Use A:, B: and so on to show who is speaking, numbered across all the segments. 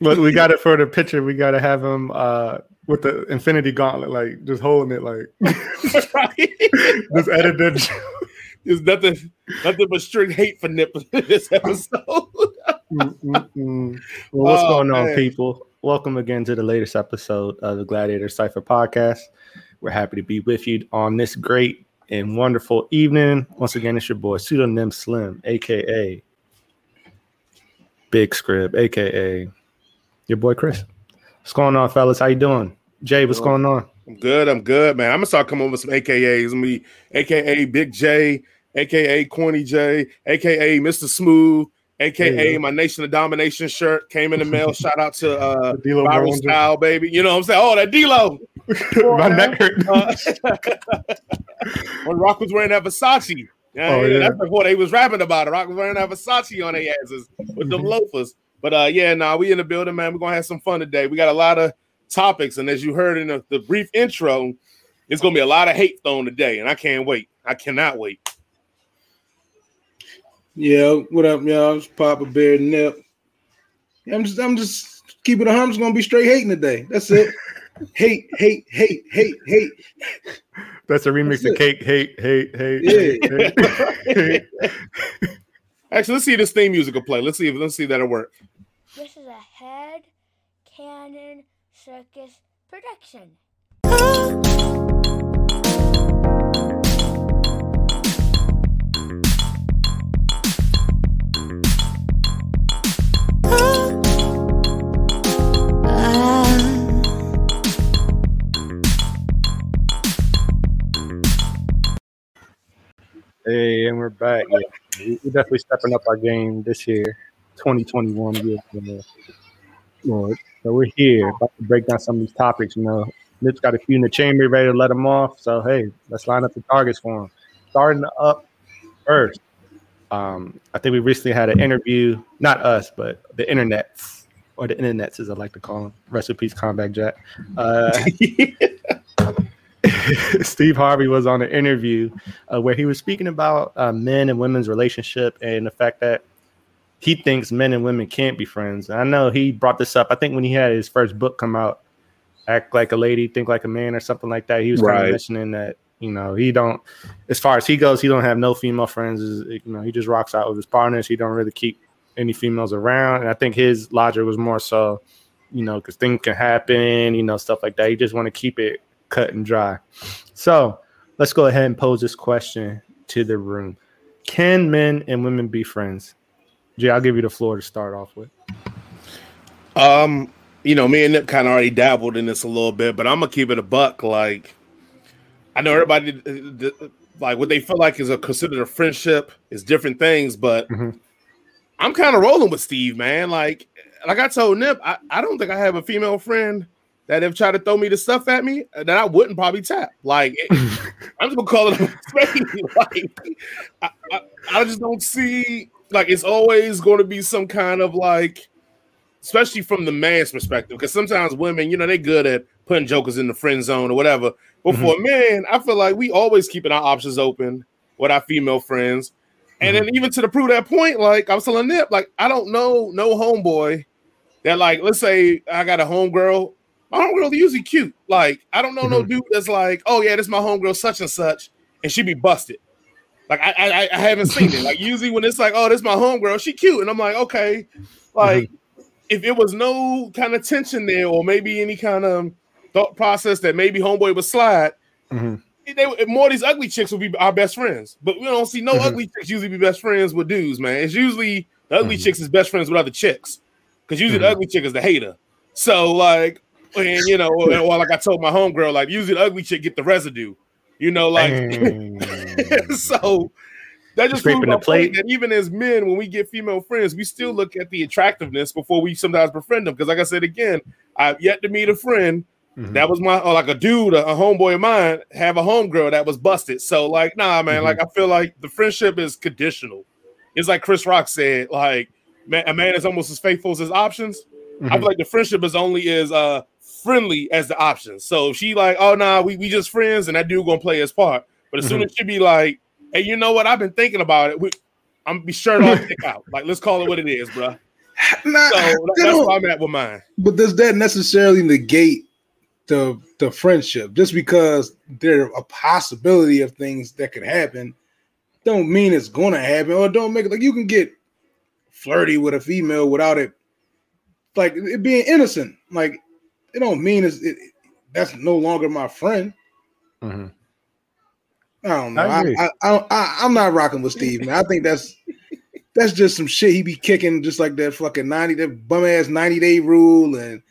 A: But we got it for the picture. We got to have him uh, with the Infinity Gauntlet, like just holding it, like just edited.
B: There's nothing, nothing but strict hate for Nip in this episode.
A: Well, what's
B: Oh,
A: going on,
B: man.
A: people? Welcome again to the latest episode of the Gladiator Cipher podcast. We're happy to be with you on this great and wonderful evening. Once again, it's your boy Pseudonym Slim, aka Big Scrib, aka your boy Chris. What's going on, fellas? How you doing? Jay, what's going on?
B: I'm good. I'm good, man. I'm gonna start coming up with some AKAs. Me, AKA Big J, AKA Corny J, AKA Mr. Smooth, AKA
A: go.
B: my Nation of Domination shirt came in the mail. Shout out to uh, Viral. Style, baby. You know what I'm saying? Oh, that D-Lo.
A: My neck hurt.
B: Uh, when Rock was wearing that Versace. Yeah,
A: Oh,
B: yeah,
A: yeah.
B: that's what they was rapping about. It. Rock was wearing that Versace on their asses with them
A: Mhm.
B: loafers. But uh, yeah, now we in the building, man. We're gonna have some fun today. We got a lot of topics, and as you heard in the, the brief intro, it's gonna be a lot of hate thrown today, and I can't wait. I cannot wait.
C: Yeah, what up, y'all? It's Papa Bear Nip. I'm just, I'm just keeping the I'm just gonna be straight hating today. That's it. hate, hate, hate, hate, hate.
A: That's a remix of
C: That's
A: Cake, Hate, Hate, Hate.
C: Yeah.
A: hate, hate.
B: Actually, let's see this theme music will play. Let's see if let's see if that'll work.
D: This is a head cannon circus production.
A: Hey, and we're back. We're definitely stepping up our game this year, 2021. Yeah, yeah. Lord. So we're here about to break down some of these topics. You know, Nip's got a few in the chamber, ready to let them off. So hey, let's line up the targets for him. Starting up first, um, I think we recently had an interview. Not us, but the internets or the internets, as I like to call them. Rest in peace, Combat Jack. Uh, Steve Harvey was on an interview uh, where he was speaking about uh, men and women's relationship and the fact that he thinks men and women can't be friends. I know he brought this up. I think when he had his first book come out, "Act Like a Lady, Think Like a Man" or something like that. He was kind of mentioning that you know he don't, as far as he goes, he don't have no female friends. You know, he just rocks out with his partners. He don't really keep any females around. And I think his logic was more so, you know, because things can happen, you know, stuff like that. He just want to keep it cut and dry. So let's go ahead and pose this question to the room: Can men and women be friends? Jay, I'll give you the floor to start off with.
B: Um, you know, me and Nip kind of already dabbled in this a little bit, but I'm gonna keep it a buck. Like, I know everybody uh, like what they feel like is a considered a friendship is different things, but
A: Mhm.
B: I'm kind of rolling with Steve, man. Like, like I told Nip, I, I don't think I have a female friend that if tried to throw me the stuff at me uh, that I wouldn't probably tap. Like, I'm just gonna call it like, I, I, I just don't see like it's always going to be some kind of like especially from the man's perspective, because sometimes women, you know, they good at putting jokers in the friend zone or whatever. But for a man, I feel like we always keeping our options open with our female friends. And then even to the prove that point, like I was telling Nip, like I don't know no homeboy that like let's say I got a homegirl. My homegirl usually cute. Like I don't know no dude that's like, oh yeah, this my homegirl such and such, and she be busted. Like I I, I haven't seen it. Like usually when it's like, oh, this my homegirl, she cute, and I'm like, okay, like if it was no kind of tension there, or maybe any kind of thought process that maybe homeboy would slide,
A: Mhm.
B: they more of these ugly chicks would be our best friends. But we don't see no
A: Mhm.
B: ugly chicks usually be best friends with dudes, man. It's usually the ugly
A: Mhm.
B: chicks is best friends with other chicks, because usually the ugly chick is the hater. So like, and you know, or, or like I told my homegirl, like usually the ugly chick get the residue. You know, like so that just proves
A: the
B: my
A: plate.
B: point that even as men, when we get female friends, we still look at the attractiveness before we sometimes befriend them. Because, like I said again, I've yet to meet a friend
A: Mhm.
B: that was my or like a dude, a, a homeboy of mine, have a homegirl that was busted. So, like, nah, man,
A: Mhm.
B: like I feel like the friendship is conditional. It's like Chris Rock said, like, man, a man is almost as faithful as his options. I
A: Mhm.
B: feel like the friendship is only as uh friendly as the options. So if she like, oh nah, we, we just friends, and that dude gonna play his part. But as soon mm-hmm. as she be like, hey, you know what? I've been thinking about it. We, I'm gonna be shirt off, dick out. Like, let's call it what it is, bro.
C: Nah,
B: So that's where I'm at with mine.
C: but does that necessarily negate the the friendship? Just because there a possibility of things that could happen, don't mean it's gonna happen, or don't make it like you can get flirty with a female without it, like it being innocent. Like it don't mean it's it, that's no longer my friend.
A: Mhm.
C: I don't know.
A: I,
C: I, I, I, I I'm not rocking with Steve, man. I think that's that's just some shit he be kicking, just like that fucking 90, that bum ass 90 day rule and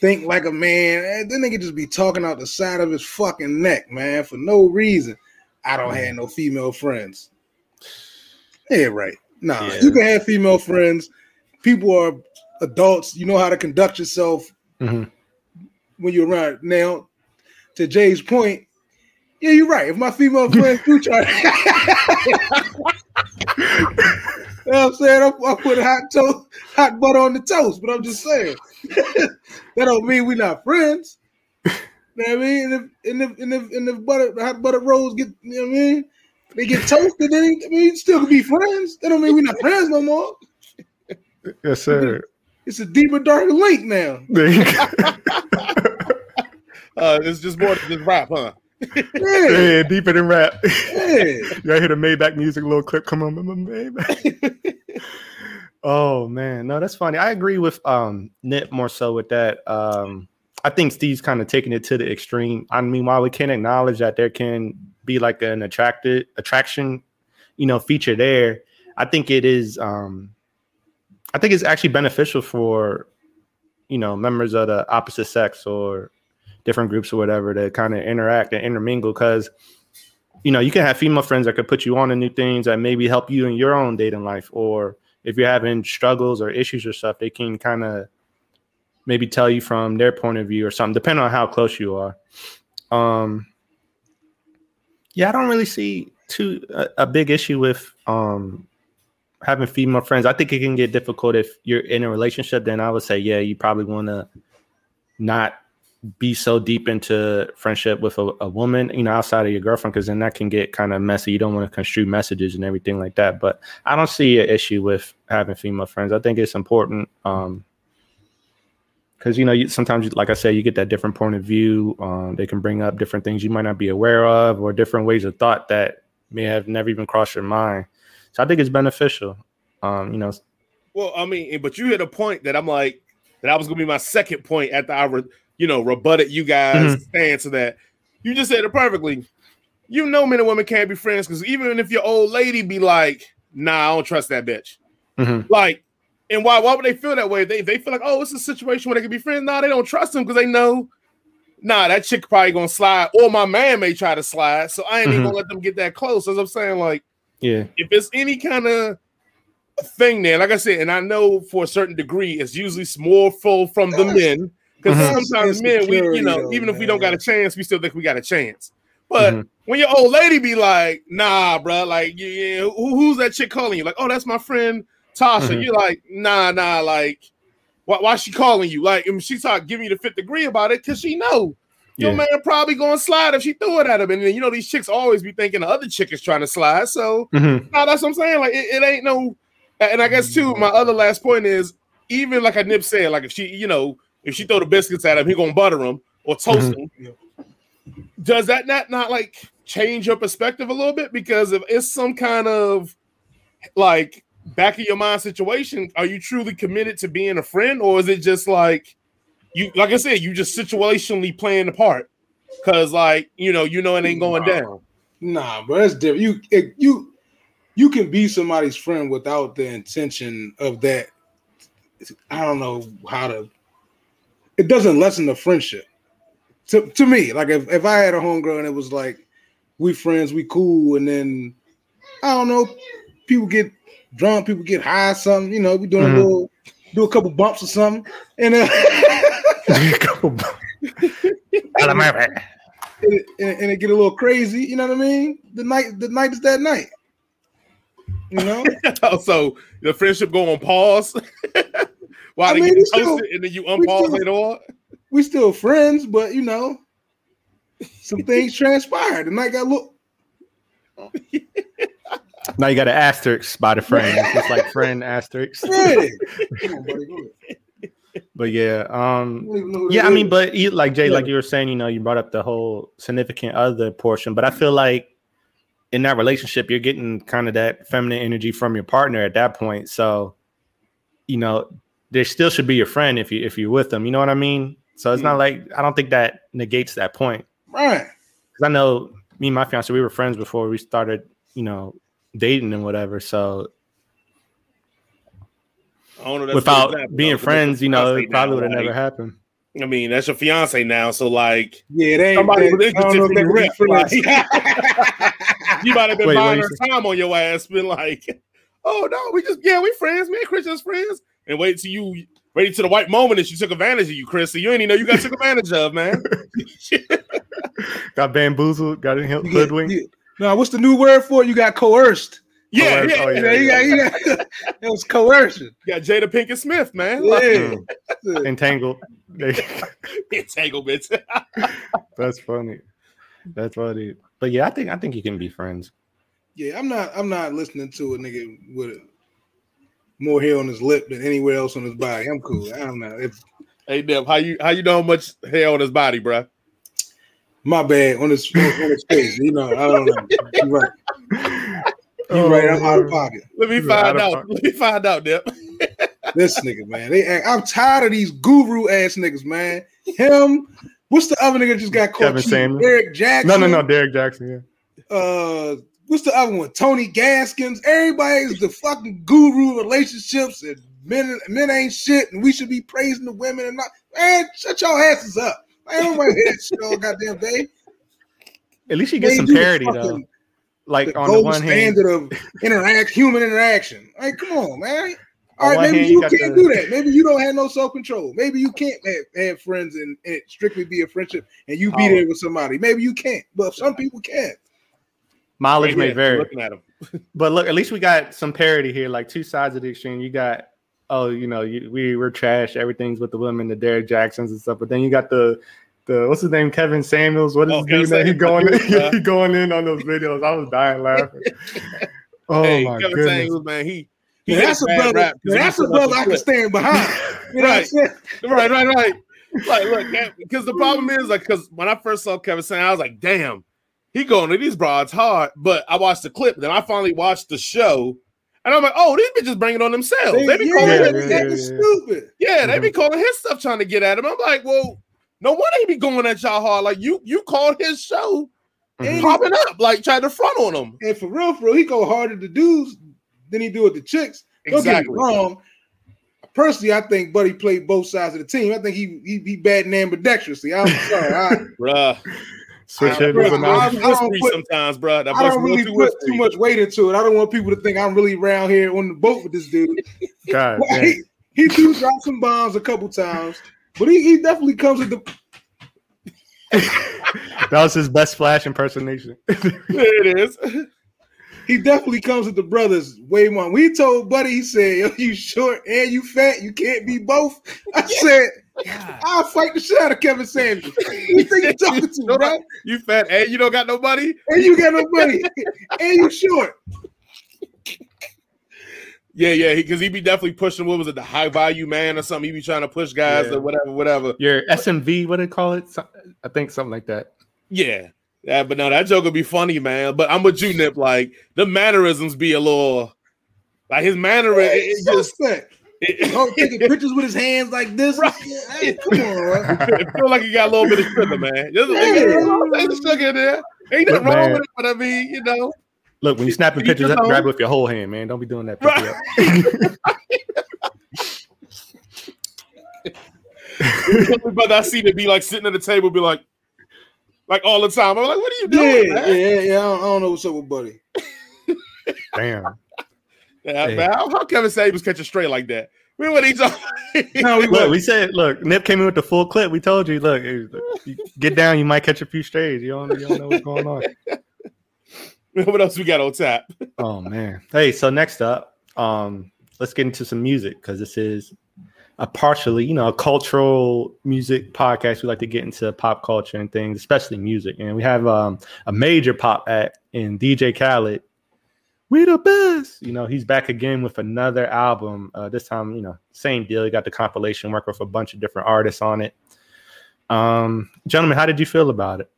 C: think like a man. And then they could just be talking out the side of his fucking neck, man, for no reason. I don't have no female friends. Yeah, right. Nah,
A: Yeah.
C: you can have female friends. People are adults. You know how to conduct yourself
A: Mhm.
C: When you're around. Now, to Jay's point, yeah, you're right. If my female friends do try, you know what I'm saying, I, I put hot toast, hot butter on the toast. But I'm just saying that don't mean we're not friends. You know what I mean? And if and if and if, and if butter, the hot butter rolls get, you know what I mean? They get toasted. Then I mean, still can be friends. That don't mean we're not friends no more.
A: Yes, sir.
C: It's a deeper, darker link now.
A: There you go.
B: Uh, it's just more than just rap, huh?
C: Yeah,
A: yeah, deeper than rap.
C: yeah.
A: Y'all hear the Maybach music, little clip come on, Maybach. oh man, no, that's funny. I agree with um Nip more so with that. Um, I think Steve's kind of taking it to the extreme. I mean, while we can acknowledge that there can be like an attracted attraction, you know, feature there, I think it is um I think it's actually beneficial for you know members of the opposite sex or different groups or whatever to kind of interact and intermingle because you know you can have female friends that could put you on to new things that maybe help you in your own dating life or if you're having struggles or issues or stuff they can kind of maybe tell you from their point of view or something depending on how close you are. Um yeah i don't really see too a, a big issue with um having female friends. I think it can get difficult if you're in a relationship then i would say yeah you probably want to not be so deep into friendship with a, a woman, you know, outside of your girlfriend, because then that can get kind of messy. You don't want to construe messages and everything like that. But I don't see an issue with having female friends. I think it's important. Um, because you know, you, sometimes, like I said, you get that different point of view. Um, they can bring up different things you might not be aware of, or different ways of thought that may have never even crossed your mind. So I think it's beneficial. Um, you know,
B: Well, I mean, but you hit a point that I'm like, that I was gonna be my second point after I, re, you know, rebutted you guys' stance of that. You just said it perfectly. You know, men and women can't be friends because even if your old lady be like, "Nah, I don't trust that bitch,"
A: Mhm.
B: like, and why? Why would they feel that way? They they feel like, oh, it's a situation where they can be friends. Nah, they don't trust them because they know, nah, that chick probably gonna slide, or my man may try to slide. So I ain't even
A: Mhm.
B: gonna let them get that close. As I'm saying, like
A: yeah,
B: if it's any kind of thing there, like I said, and I know for a certain degree, it's usually more full from the men because
A: Mhm.
B: sometimes men, we you know,
C: Insecurity, though,
B: even if we don't got a chance, we still think we got a chance. But
A: Mhm.
B: when your old lady be like, "Nah, bro, like, yeah, yeah, who, who's that chick calling you?" Like, "Oh, that's my friend Tasha."
A: Mhm.
B: You're like, "Nah, nah, like." Why, why she calling you? Like, and she start giving you the fifth degree about it because she know your
A: Yeah.
B: man probably gonna slide if she threw it at him. And then you know these chicks always be thinking the other chick is trying to slide. So
A: Mhm.
B: no, that's what I'm saying. Like it, it ain't no. And I guess too, my other last point is even like I Nip said, like if she, you know, if she throw the biscuits at him, he gonna butter them or toast mm-hmm. them. Does that not not like change your perspective a little bit? Because if it's some kind of like back of your mind situation, are you truly committed to being a friend, or is it just like you, like I said, you just situationally playing the part? Because like you know, you know it ain't going down.
C: Nah, but that's different. You it, you you can be somebody's friend without the intention of that. I don't know how to. It doesn't lessen the friendship. To, to me, like if, if I had a homegirl and it was like we friends, we cool, and then I don't know, people get drunk, people get high, something. You know, we doing
A: Mhm.
C: a little, do a couple bumps or something, and uh,
A: Couple- bumps.
C: and, it, and, and it get a little crazy. You know what I mean? The night, the night is that night. You know.
B: so the friendship go on pause while
C: I
B: they
C: mean,
B: get
C: we still-
B: toasted, and then you unpause
C: still-
B: later on.
C: we still friends, but you know, some things transpired. and I got look.
A: Now you got an asterisk by the friend. It's like friend asterisk.
C: Yeah. On, buddy. Go ahead.
A: But yeah, um,
C: I don't even know who
A: yeah, I mean,
C: is.
A: but you, like Jay,
C: Yeah.
A: like you were saying, you know, you brought up the whole significant other portion, but I feel like in that relationship, you're getting kind of that feminine energy from your partner at that point. So, you know, there still should be your friend if you if you're with them. You know what I mean? So it's not hmm. like I don't think that negates that point.
C: right.
A: Because I know me and my fiance, we were friends before we started, you know, dating and whatever. So
B: I don't know. That's
A: without
B: good
A: being
B: though, 'cause
A: friends, you know, it probably would have
B: like,
A: never happened.
B: I mean, that's your fiance now, so like
C: Yeah, they ain't.
B: Somebody
C: they-
B: was
C: I don't know if
B: interested in
C: really
B: rep,
C: friends.
B: you might have been
A: Wait,
B: buying her time on your ass, been like, "Oh no, we just yeah, we friends, me and Christian's friends," and wait till you ready to the white moment that she took advantage of you, Chris. So you ain't even know you got took advantage of, man.
A: Got bamboozled, got in
C: You get-
A: hoodwinked.
C: No, what's the new word for it? You got coerced.
B: yeah,
A: Coerce-
B: yeah,
A: oh,
B: yeah,
C: Yeah, you got, you got, it was coercion.
B: You got Jada Pinkett Smith, man.
C: Yeah.
A: Mm. entangled.
B: Entanglements.
A: That's funny. That's funny. But yeah, I think I think you can be friends.
C: Yeah, I'm not. I'm not listening to a nigga with a, more hair on his lip than anywhere else on his body. I'm cool. I don't know. If
B: hey, Deb, how you how you know how much hair on his body, bro?
C: my bad on his on his face, you know. I don't know. You're right. You're right. I'm out of pocket.
B: Let me
A: You out
B: find
A: of
B: out.
A: pocket.
B: Let me find out, Deb.
C: This nigga, man. They. act- I'm tired of these guru ass niggas, man. Him. What's the other nigga just got caught?
A: Kevin
C: cheating?
A: Samuels.
C: Eric Jackson.
A: No, no, no, Derrick Jaxn. Yeah.
C: uh what's the other one? Tony Gaskins. Everybody's the fucking guru of relationships and men men ain't shit and we should be praising the women and not man, shut your asses up. I don't want to hear that shit all goddamn day.
A: At least you get
C: Man,
A: some parity though. Like
C: The
A: on the one hand,
C: of interact human interaction. Like, come on, man. All
A: On
C: right, maybe
A: hand,
C: you
A: you
C: can't do that. Maybe you don't have no self control. Maybe you can't have, have friends and, and strictly be a friendship and you be
B: Oh.
C: there with somebody. Maybe you can't, but some people can.
A: Mileage
B: Right
A: may
B: here,
A: vary.
B: Looking at him.
A: But look, at least we got some parity here, like two sides of the extreme. You got, oh, you know, you, we were trash. Everything's with the women, the Derrick Jaxns and stuff. But then you got the, the what's his name, Kevin Samuels. What is
B: Oh,
A: his name? He going,
B: Samuels, yeah. Uh-huh.
A: he going in on those videos. I was dying laughing. Oh
B: hey,
A: my
B: Kevin
A: goodness!
B: Samuels, man, he. he
C: Now,
B: gets
C: that's a brother.
B: rap 'cause
C: now,
B: he
C: that's a brother I can stand behind. You know
B: Right.
C: what I'm saying?
B: right, right, right. Like, look, because the problem is, like, because when I first saw Kevin Samuels, I was like, damn, he going to these broads hard. But I watched the clip, then I finally watched the show, and I'm like, oh, these bitches bring it on themselves. They, be
C: yeah,
B: calling
A: yeah,
B: him,
C: they
A: yeah,
B: yeah,
C: acting
A: yeah.
C: stupid.
B: they be calling his stuff trying to get at him. I'm like, well, no wonder he be going at y'all hard. Like, you, you called his show
A: Mhm.
B: popping up, like trying to front on him.
C: And for real, for real, he go harder to dudes than he do with the chicks. Don't get me wrong. Personally, I think Buddy played both sides of the team. I think he he, he batting ambidextrously. I'm sorry. I,
B: Bruh,
A: Switch
C: I-
A: hitters
C: I-
A: and
C: I- I don't
B: whispery
C: put-
B: sometimes, bruh. That
C: I
B: voice
C: don't really
B: too
C: put
B: whispery.
C: too much weight into it. I don't want people to think I'm really around here on the boat with this dude.
A: God,
C: he, he do drop some bombs a couple times, but he, he definitely comes with the
A: that was his best flash impersonation.
B: There it is.
C: he definitely comes with the brothers way more. We told Buddy, he said, Yo, you short and you fat, you can't be both. I said, I'll fight the shit out of Kevin Samuels. You think you're talking to,
B: No,
C: bro?
B: You fat and you don't got no money.
C: And you got no money. and you short.
B: Yeah, yeah, because he, be definitely pushing. What was it, the high value man or something? He be trying to push guys
A: Yeah.
B: or whatever, whatever.
A: Your SMV, what they call it? I think something like that.
B: Yeah, yeah, but no, that joke would be funny, man. But I'm with you, Nip. Like the mannerisms be a little, like his manner. It, it just
C: suspect.
B: it,
C: Oh, taking pictures with his hands like this.
B: Right.
C: Hey, come on, bro.
B: it feel like he got a little bit of sugar, man. Just,
C: Yeah.
B: There's sugar in there. Ain't nothing
A: Look,
B: wrong
A: man.
B: with it, but I mean, you know,
A: Look, when you're snapping
B: Each
A: pictures,
B: his
A: up, grab it with your whole hand, man. Don't be doing that.
B: Right.
A: up.
B: but I see to be like sitting at the table, be like, like all the time. I'm like, what are you doing?
C: yeah,
B: man?
C: yeah, yeah. I don't, I don't know what's up with Buddy.
A: Damn.
B: Yeah,
A: Yeah.
B: man. How, how Kevin Samuels catch a straight like that? We what he's
C: No, we
A: Look, we said, look, Nip came in with the full clip. We told you, look, hey, look, you get down, you might catch a few strays. You don't, you don't know what's going on.
B: what else we got on tap?
A: Oh man. Hey, so next up, um, let's get into some music because this is a partially, you know, a cultural music podcast. We like to get into pop culture and things, especially music. And we have um, a major pop act in DJ Khaled we the best. You know, he's back again with another album. Uh, this time, you know, same deal. He got the compilation, work with a bunch of different artists on it. Um, gentlemen, how did you feel about it?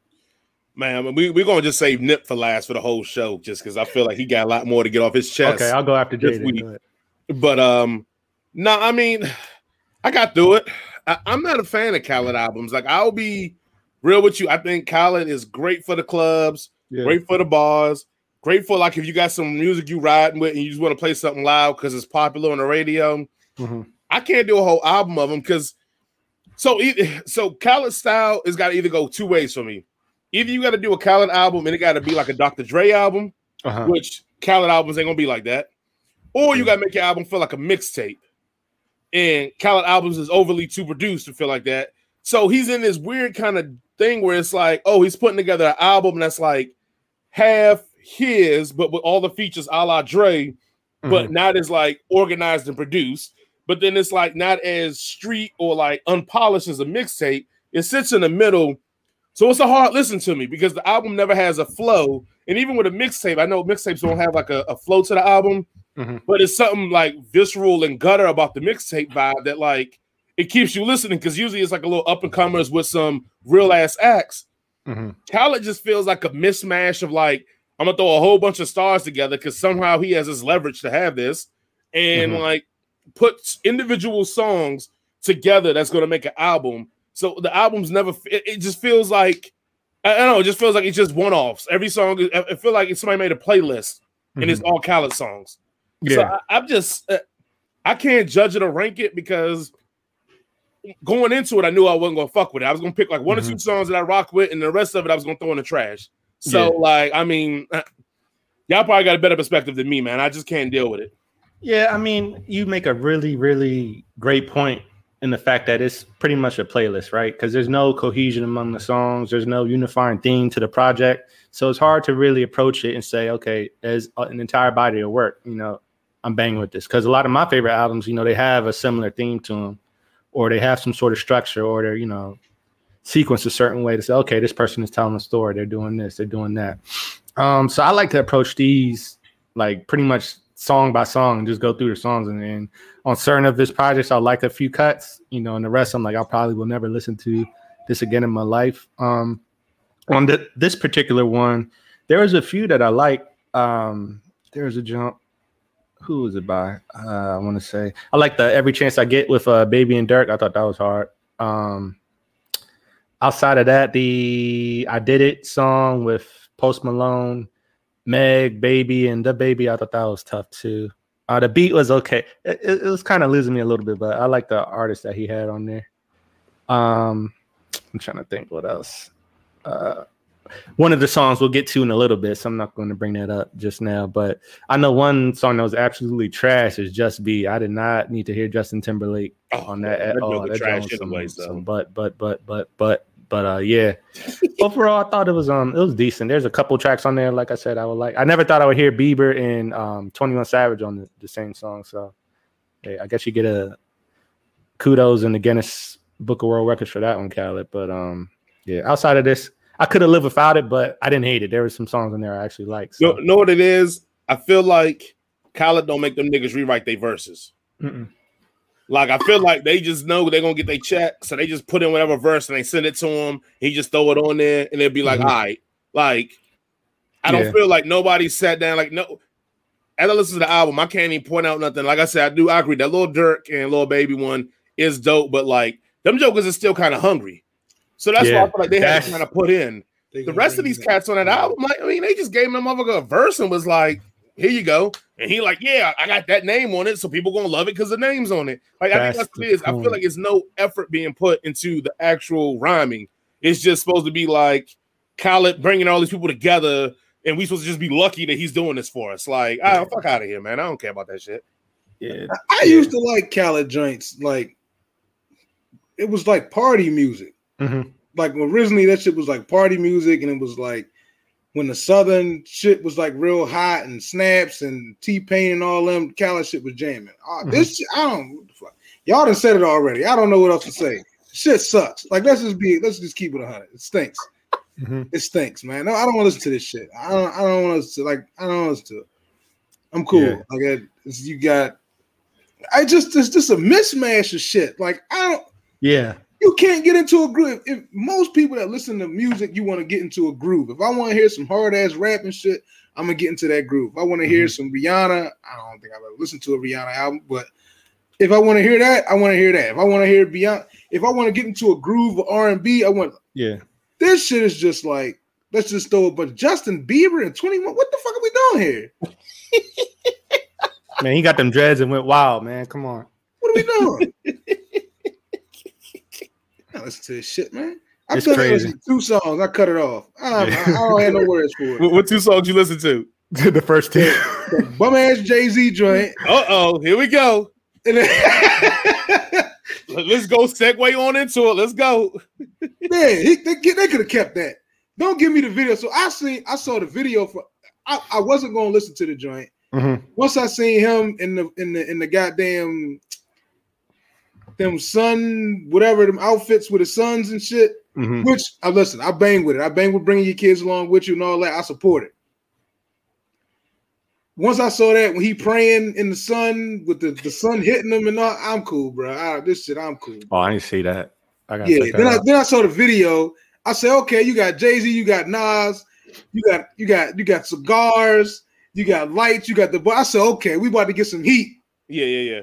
B: Man, we, we're gonna just save Nip for last for the whole show, just because I feel like he got a lot more to get off his chest.
A: Okay, I'll go after Jaden.
B: week.
A: Go ahead.
B: But um, no, I mean, I got through it. I, I'm not a fan of Khaled albums. Like, I'll be real with you. I think Khaled is great for the clubs,
A: Yeah.
B: great for the bars, great for like if you got some music you riding with and you just want to play something loud because it's popular on the radio.
A: Mhm.
B: I can't do a whole album of them because so e- so Khaled style has got to either go two ways for me. Either you got to do a Khaled album and it got to be like a Dr. Dre album,
A: Uh-huh.
B: which Khaled albums ain't gonna be like that, or you gotta make your album feel like a mixtape. And Khaled albums is overly too produced to feel like that. So he's in this weird kind of thing where it's like, oh, he's putting together an album that's like half his, but with all the features a la Dre, but not as like organized and produced. But then it's like not as street or like unpolished as a mixtape. It sits in the middle. So it's a hard listen to me because the album never has a flow. And even with a mixtape, I know mixtapes don't have like a, a flow to the album,
A: Mhm.
B: but it's something like visceral and gutter about the mixtape vibe that like it keeps you listening because usually it's like a little up and comers with some real ass acts.
A: Mhm.
B: Khaled just feels like a mismatch of like I'm gonna throw a whole bunch of stars together because somehow he has his leverage to have this, and
A: Mhm.
B: like put individual songs together that's gonna make an album. So the album's never. It, it just feels like I don't know. It just feels like it's just one offs. Every song. I I feel like somebody made a playlist and it's all Khaled songs. So
A: Yeah.
B: I, I'm just. Uh, I can't judge it or rank it because going into it, I knew I wasn't gonna fuck with it. I was gonna pick like one or two songs that I rock with, and the rest of it I was gonna throw in the trash. So,
A: Yeah.
B: like, I mean, uh, y'all probably got a better perspective than me, man. I just can't deal with it.
A: Yeah, I mean, you make a really, really great point in the fact that it's pretty much a playlist, right? Because there's no cohesion among the songs, there's no unifying theme to the project. So it's hard to really approach it and say, okay, as an entire body of work, you know, I'm banging with this. Because a lot of my favorite albums, you know, they have a similar theme to them, or they have some sort of structure, or they're, you know, sequence a certain way to say, okay, this person is telling a story, they're doing this, they're doing that. Um, so I like to approach these like pretty much song by song and just go through the songs. And then on certain of his projects, I like a few cuts, you know, and the rest I'm like, I probably will never listen to this again in my life. Um, on the, this particular one, there was a few that I like. Um, there's a jump. Who was it by? Uh, I want to say I like the every chance I get with uh, Baby and Durk. I thought that was hard. Um, outside of that, the I Did It song with Post Malone, Meg, Baby, and DaBaby, I thought that was tough too. Uh, the beat was okay. It, it, it was kind of losing me a little bit, but I like the artist that he had on there. Um, I'm trying to think what else. Uh, one of the songs we'll get to in a little bit, so I'm not going to bring that up just now. But I know one song that was absolutely trash is "Just Be." I did not need to hear Justin Timberlake
B: Oh,
A: on that at
B: that joke
A: That
B: is trash
A: some- but but but but but but uh yeah. Overall, I thought it was um it was decent. There's a couple tracks on there, like I said, I would like. I never thought I would hear Bieber and um 21 Savage on the, the same song. So hey, I guess you get a kudos in the Guinness Book of World Records for that one, Khaled. But um yeah, outside of this, I could have lived without it, but I didn't hate it. There were some songs in there I actually liked.
B: You
A: So.
B: know, know what it is? I feel like Khaled don't make them niggas rewrite their verses.
A: Mm-mm.
B: Like I feel like they just know they're gonna get their check, so they just put in whatever verse and they send it to him. He just throw it on there, and they'll be like,
A: Mhm.
B: "All right." Like I don't
A: Yeah.
B: feel like nobody sat down. Like no, as I listen to the album, I can't even point out nothing. Like I said, I do I agree that little Durk and little Baby one is dope, but like them jokers are still kind of hungry. So that's why I feel like they had to kind of put in the rest of these cats on that album, like I mean, they just gave him a motherfucker a verse and was like, "Here you go," and he like, "Yeah, I got that name on it, so people gonna love it because the name's on it." Like I think that's what
A: the
B: it is. I feel like it's no effort being put into the actual rhyming. It's just supposed to be like Khaled bringing all these people together, and we supposed to just be lucky that he's doing this for us. Like, ah, fuck out of here, man. I don't care about that shit.
A: Yeah.
C: I used to like Khaled joints. Like it was like party music.
A: Mhm.
C: Like originally that shit was like party music, and it was like when the southern shit was like real hot and snaps and T Pain and all them Khaled shit was jamming. Uh, This shit, I don't what the fuck. y'all done said it already. I don't know what else to say. Shit sucks. Like let's just be let's just keep it hundred. It stinks.
A: Mhm.
C: It stinks, man. No, I don't want to listen to this shit. I don't I don't want us to like I don't want us to. I'm cool.
A: Yeah.
C: Like I, you got, I just it's just a mismatch of shit. Like I don't,
A: Yeah.
C: You can't get into a groove. If most people that listen to music, you want to get into a groove. If I want to hear some hard ass rap and shit, I'm gonna get into that groove. If I want to hear mm-hmm. some Rihanna, I don't think I've ever listened to a Rihanna album, but if I want to hear that, I want to hear that. If I want to hear Beyond, if I want to get into a groove of R and B, I want
A: Yeah.
C: this shit is just like let's just throw a bunch Justin Bieber and 21. What the fuck are we doing here?
A: Man, he got them dreads and went wild, man. Come on.
C: What are we doing? I listen to this shit, man. I
A: It's
C: couldn't
A: crazy.
C: listen to two songs. I cut it off. I, I, I don't have no words for it.
B: What, what two songs you listen to?
A: the first two.
C: Bum ass Jay Z joint.
B: Uh oh, here we go. Let's go segue on into it. Let's go.
C: man, he, they, they could have kept that. Don't give me the video. So I seen, I saw the video for. I, I wasn't going to listen to the joint.
A: Mhm.
C: Once I seen him in the in the in the goddamn them sun whatever them outfits with his sons and shit.
A: Mhm.
C: Which I listen, I bang with it. I bang with bringing your kids along with you and all that. I support it. Once I saw that when he praying in the sun with the, the sun hitting him and all, I'm cool, bro. Ah, this shit, I'm cool.
A: Oh, I didn't see that. I got
C: Yeah. Then I then I saw the video. I said, okay, you got Jay Z, you got Nas, you got you got you got cigars, you got lights, you got the. I said, okay, we about to get some heat.
B: Yeah, yeah, yeah.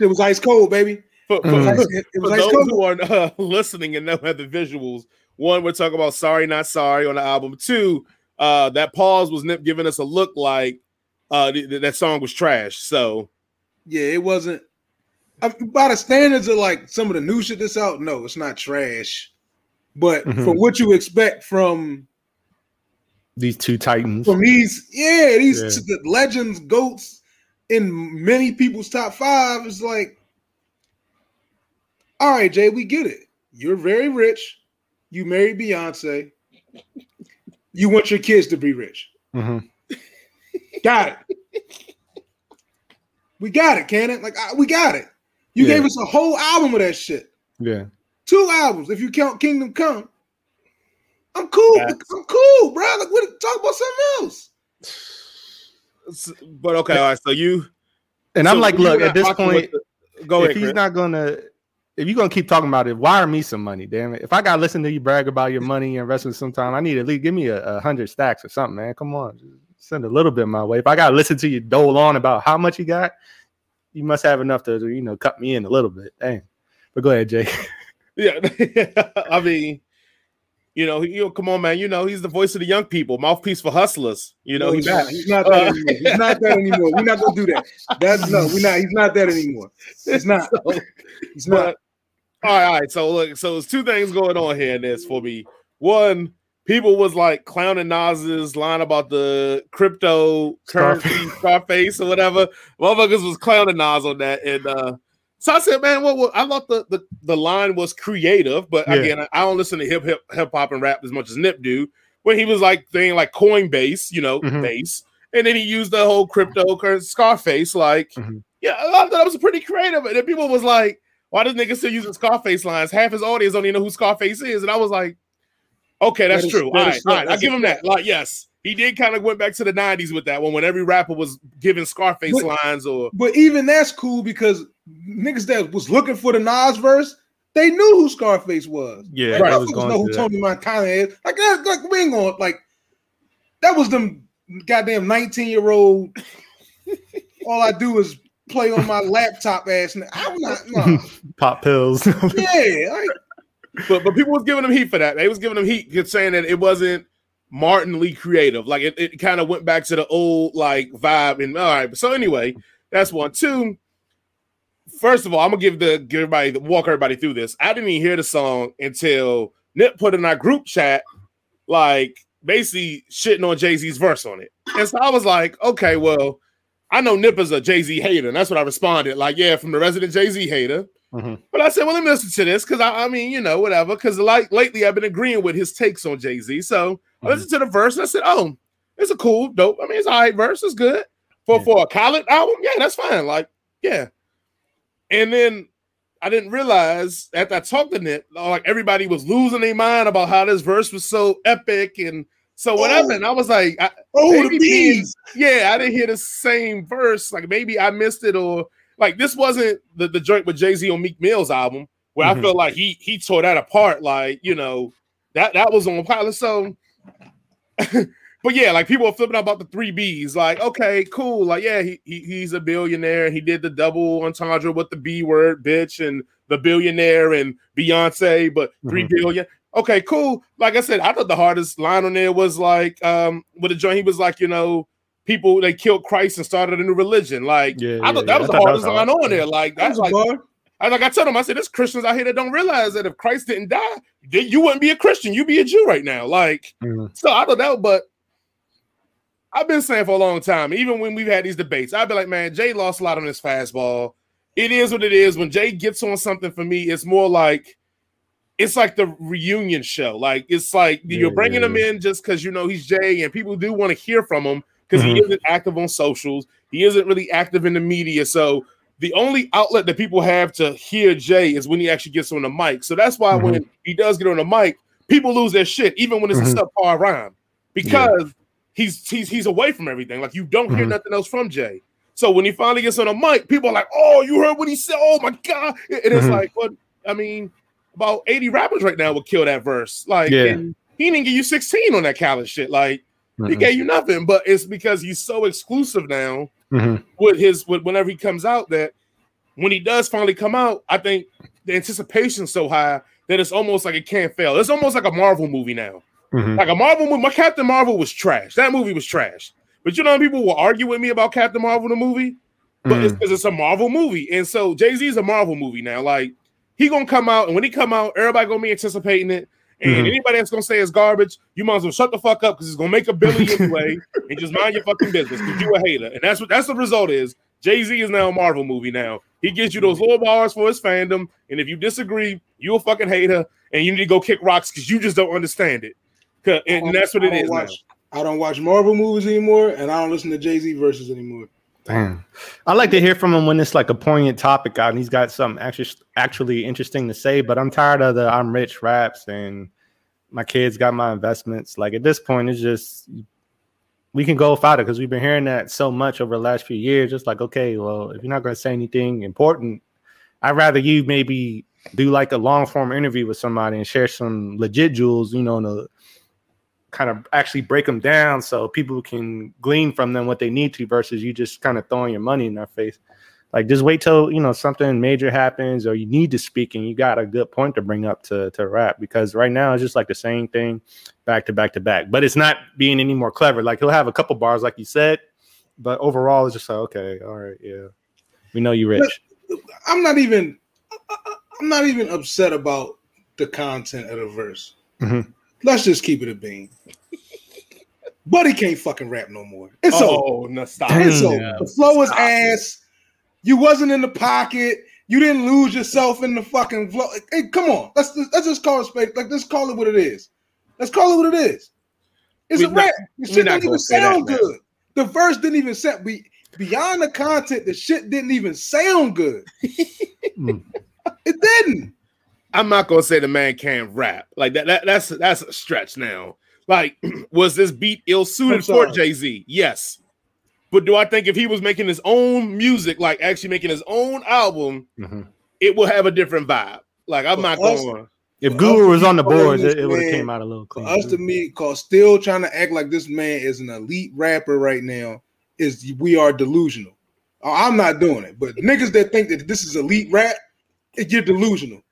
C: It was ice cold, baby.
B: For, for,
A: Mm.
C: ice, it, it was
B: for
C: ice
B: those
C: cold.
B: who are uh, listening and don't have the visuals, one, we're talking about "Sorry Not Sorry" on the album. Two, uh, that pause was Nip giving us a look like uh, th- th- that song was trash. So
C: Yeah, it wasn't. I, by the standards of like some of the new shit that's out, no, it's not trash. But
A: Mhm.
C: from what you expect from
A: these two titans.
C: from these, yeah, these
A: Yeah.
C: t- the legends, goats in many people's top five is like, all right, Jay, we get it. You're very rich. You married Beyonce. You want your kids to be rich.
A: Mhm.
C: Got it. we got it, Cannon. Like I, we got it. You
A: Yeah.
C: gave us a whole album of that shit.
A: Yeah.
C: Two albums, if you count Kingdom Come. I'm cool.
B: Facts.
C: I'm cool, bro. Like, what, talk about something else.
B: But okay, all right. So you
A: And
B: so
A: I'm like, look, at this point,
B: the- go
A: if
B: ahead.
A: he's
B: Chris.
A: not gonna if you're gonna keep talking about it, wire me some money, damn it. If I gotta listen to you brag about your money and wrestling sometime, I need at least give me a, a hundred stacks or something, man. Come on, send a little bit my way. If I gotta listen to you dole on about how much you got, you must have enough to you know cut me in a little bit. Dang. But go ahead, Jay.
B: Yeah, I mean, you know, you know, come on, man. You know, he's the voice of the young people, mouthpiece for hustlers. You know,
C: No,
B: he's
C: not. He's not that
B: Uh,
C: anymore. He's not that anymore. We're not gonna do that. That's no. We're not. He's not that anymore. He's not. He's not.
B: But all right, all right. So look, so there's two things going on here in this for me. One, people was like clowning Nas's line about the cryptocurrency Scarface or whatever. Motherfuckers was clowning Nas on that, and uh so I said, man, what, what I thought the, the the line was creative, but
A: Yeah.
B: again, I, I don't listen to hip hip hip hop and rap as much as Nip do. When he was like saying like Coinbase, you know,
A: Mhm.
B: base, and then he used the whole cryptocurrency Scarface, like,
A: Mhm.
B: yeah, I thought that was pretty creative. And then people was like, why does nigga still using Scarface lines? Half his audience don't even know who Scarface is. And I was like, okay, that's
C: That is-
B: true.
C: that
B: all
C: is
B: right,
C: true.
B: all right. I
C: That's
B: give him that. Like, yes, he did kind of went back to the 90s with that one when every rapper was giving Scarface
C: But-
B: lines or
C: But even that's cool because niggas that was looking for the Nas verse, they knew who Scarface was.
A: Yeah,
C: Like,
A: I was going
C: know who
A: to that.
C: Tony Montana is. Like that. Like we ain't going like that was them goddamn nineteen year old. All I do is play on my laptop ass. And I'm not. No.
A: Pop pills.
C: Yeah. Like,
B: but but people was giving him heat for that. They was giving him heat, saying that it wasn't Martin Lee creative. Like it, it kind of went back to the old like vibe. And all right, so anyway, that's one. Two. First of all, I'm gonna give the give everybody walk everybody through this. I didn't even hear the song until Nip put in our group chat, like basically shitting on Jay Z's verse on it. And so I was like, okay, well, I know Nip is a Jay Z hater, and that's what I responded. Like, yeah, from the resident Jay Z hater.
A: Mhm.
B: But I said, well, let me listen to this because I, I mean, you know, whatever. Because like lately, I've been agreeing with his takes on Jay Z. So I listened to the verse and I said, oh, it's a cool, dope. I mean, it's all right verse. It's good for
A: Yeah.
B: for a Khaled album. Yeah, that's fine. Like, yeah. And then I didn't realize after I talked to Nip, like everybody was losing their mind about how this verse was so epic and So whatever,
C: Oh.
B: and I was like, I,
C: Oh, the bees.
B: yeah, I didn't hear the same verse. Like maybe I missed it, or like this wasn't the, the joint with Jay Z on Meek Mill's album where
A: Mhm.
B: I felt like he he tore that apart. Like you know that that was on pilot. So, but yeah, like people are flipping out about the three B's. Like okay, cool. Like yeah, he, he he's a billionaire. He did the double entendre with the B word, bitch, and the billionaire and Beyonce, but 3
A: Mhm.
B: billion. Okay, cool. Like I said, I thought the hardest line on there was like um with the joint. He was like, you know, people they killed Christ and started a new religion. Like
A: Yeah,
B: I thought
A: yeah.
B: that was
A: I
B: the
A: thought that
B: hardest
A: was
B: line
A: hard.
B: on there. Like that's
C: was a
B: like
C: bar.
B: I like I told him, I said, there's Christians out here that don't realize that if Christ didn't die, then you wouldn't be a Christian. You'd be a Jew right now. Like,
A: Mhm.
B: so I don't know, but I've been saying for a long time, even when we've had these debates, I've been like, man, Jay lost a lot on his fastball. It is what it is. When Jay gets on something for me, it's more like it's like the reunion show. Like it's like you're bringing
A: yeah,
B: him
A: yeah.
B: in just because you know he's Jay, and people do want to hear from him because he
A: Mhm.
B: isn't active on socials. He isn't really active in the media. So the only outlet that people have to hear Jay is when he actually gets on the mic. So that's why
A: Mhm.
B: when he does get on the mic, people lose their shit, even when it's
A: Mhm.
B: a subpar rhyme, because he's he's he's away from everything. Like you don't hear
A: Mhm.
B: nothing else from Jay. So when he finally gets on the mic, people are like, "Oh, you heard what he said? Oh my god!" And it's
A: Mhm.
B: like, "What? I mean, about eighty rappers right now would kill that verse. Like,
A: Yeah.
B: and he didn't give you sixteen on that Khaled shit. Like, he
A: Mhm.
B: gave you nothing. But it's because he's so exclusive now
A: Mhm.
B: with his with whenever he comes out that when he does finally come out, I think the anticipation's so high that it's almost like it can't fail. It's almost like a Marvel movie now.
A: Mhm.
B: Like a Marvel movie. My Captain Marvel was trash. That movie was trash. But you know, people will argue with me about Captain Marvel the movie, but it's
A: Mhm.
B: because it's a Marvel movie, and so Jay Z is a Marvel movie now. Like he gonna come out, and when he come out, everybody gonna be anticipating it. And
A: Mhm.
B: anybody that's gonna say it's garbage, you might as well shut the fuck up because it's gonna make a billion anyway, and just mind your fucking business because you a hater. And that's what that's the result is. Jay Z is now a Marvel movie now. He gives you those little bars for his fandom, and if you disagree, you a fucking hater, and you need to go kick rocks because you just don't understand it. 'Cause- And that's what
C: I
B: it
C: don't
B: is now.
C: watch, I don't watch Marvel movies anymore, and I don't listen to Jay Z verses anymore.
A: Damn. I like to hear from him when it's like a poignant topic out and he's got something actually actually interesting to say. But I'm tired of the I'm rich raps and my kids got my investments. Like at this point, it's just we can go without it because we've been hearing that so much over the last few years. Just like, okay, well, if you're not going to say anything important, I'd rather you maybe do like a long form interview with somebody and share some legit jewels, you know, to kind of actually break them down so people can glean from them what they need to versus you just kind of throwing your money in their face. Like just wait till you know something major happens or you need to speak and you got a good point to bring up to to rap because right now it's just like the same thing back to back to back. But it's not being any more clever. Like he'll have a couple bars like you said, but overall it's just like okay, all right, yeah. We know you rich.
C: I'm not even I'm not even upset about the content of the verse.
A: Mhm.
C: Let's just keep it a bean. Buddy can't fucking rap no more. It's over.
B: Oh, no, stop.
C: It's
A: Damn.
C: over. The flow is
B: Stop.
C: ass. You wasn't in the pocket. You didn't lose yourself in the fucking flow. Hey, come on. Let's just, let's just call it spade. Like let's call it what it is. Let's call it what it is. It's
B: We
C: a
B: not-
C: rap. The shit didn't even
B: say that,
C: sound
B: man.
C: good. The verse didn't even sound be beyond the content. The shit didn't even sound good.
A: Mm.
C: It didn't.
B: I'm not gonna say the man can't rap. Like that, that that's that's a stretch now. Like, was this beat ill suited for. Jay-Z? Yes. But do I think if he was making his own music, like actually making his own album,
A: Mhm.
B: it will have a different vibe? Like, I'm not
C: For us-
B: going.
A: If Guru was on the
C: be
A: boards, it, it would have came out a little
C: For
A: clean.
C: us to me, cause still trying to act like this man is an elite rapper right now is we are delusional. I'm not doing it, but niggas that think that this is elite rap, you're delusional.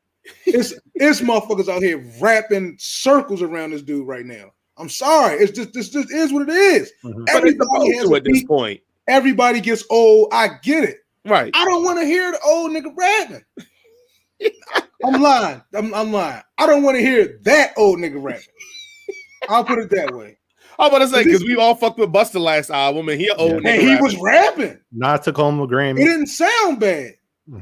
C: It's it's motherfuckers out here wrapping circles around this dude right now. I'm sorry, it's just this just is what it is.
A: Mhm.
C: Everybody has
B: supposed to
C: a
B: at this point,
C: Everybody gets old. I get it.
B: right?
C: I don't want to hear the old nigga rapping. I'm lying. I'm, I'm lying. I don't want to hear that old nigga rapping. I'll put it that way.
B: I'm about to say because we all fucked with Busta last album, and he old
A: Yeah.
B: nigga
C: And he
B: rapper.
C: was rapping.
A: Nas took home a
C: It
A: Grammy.
C: didn't sound bad.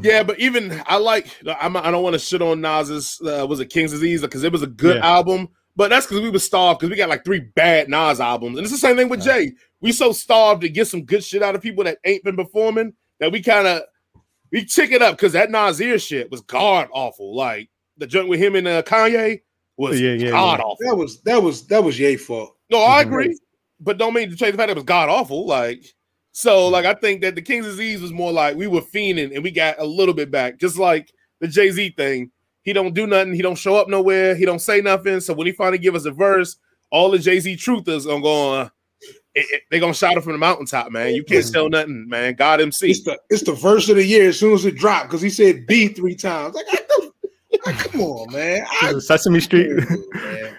B: Yeah, but even I like I'm, I don't want to shit on Nas's uh, was it King's Disease because it was a good
A: Yeah.
B: album, but that's because we were starved because we got like three bad Nas albums, and it's the same thing with Jay. We so starved to get some good shit out of people that ain't been performing that we kind of we tick it up because that Nasir shit was god awful. Like the joint with him and uh, Kanye was
A: Yeah, yeah,
B: god
A: yeah.
B: awful.
C: That was that was that was Ye fault.
B: No, I agree, but don't mean to change the fact that it was god awful. Like, so like I think that the King's disease was more like we were fiending and we got a little bit back, just like the Jay Z thing. He don't do nothing. He don't show up nowhere. He don't say nothing. So when he finally give us a verse, all the Jay Z truthers are gonna go on. It, it, they gonna shout it from the mountaintop, man. You can't tell nothing, man. God MC.
C: It's the it's the verse of the year as soon as it dropped because he said B three times. Like, I don't, like come on, man. I,
A: Sesame Street.
C: man.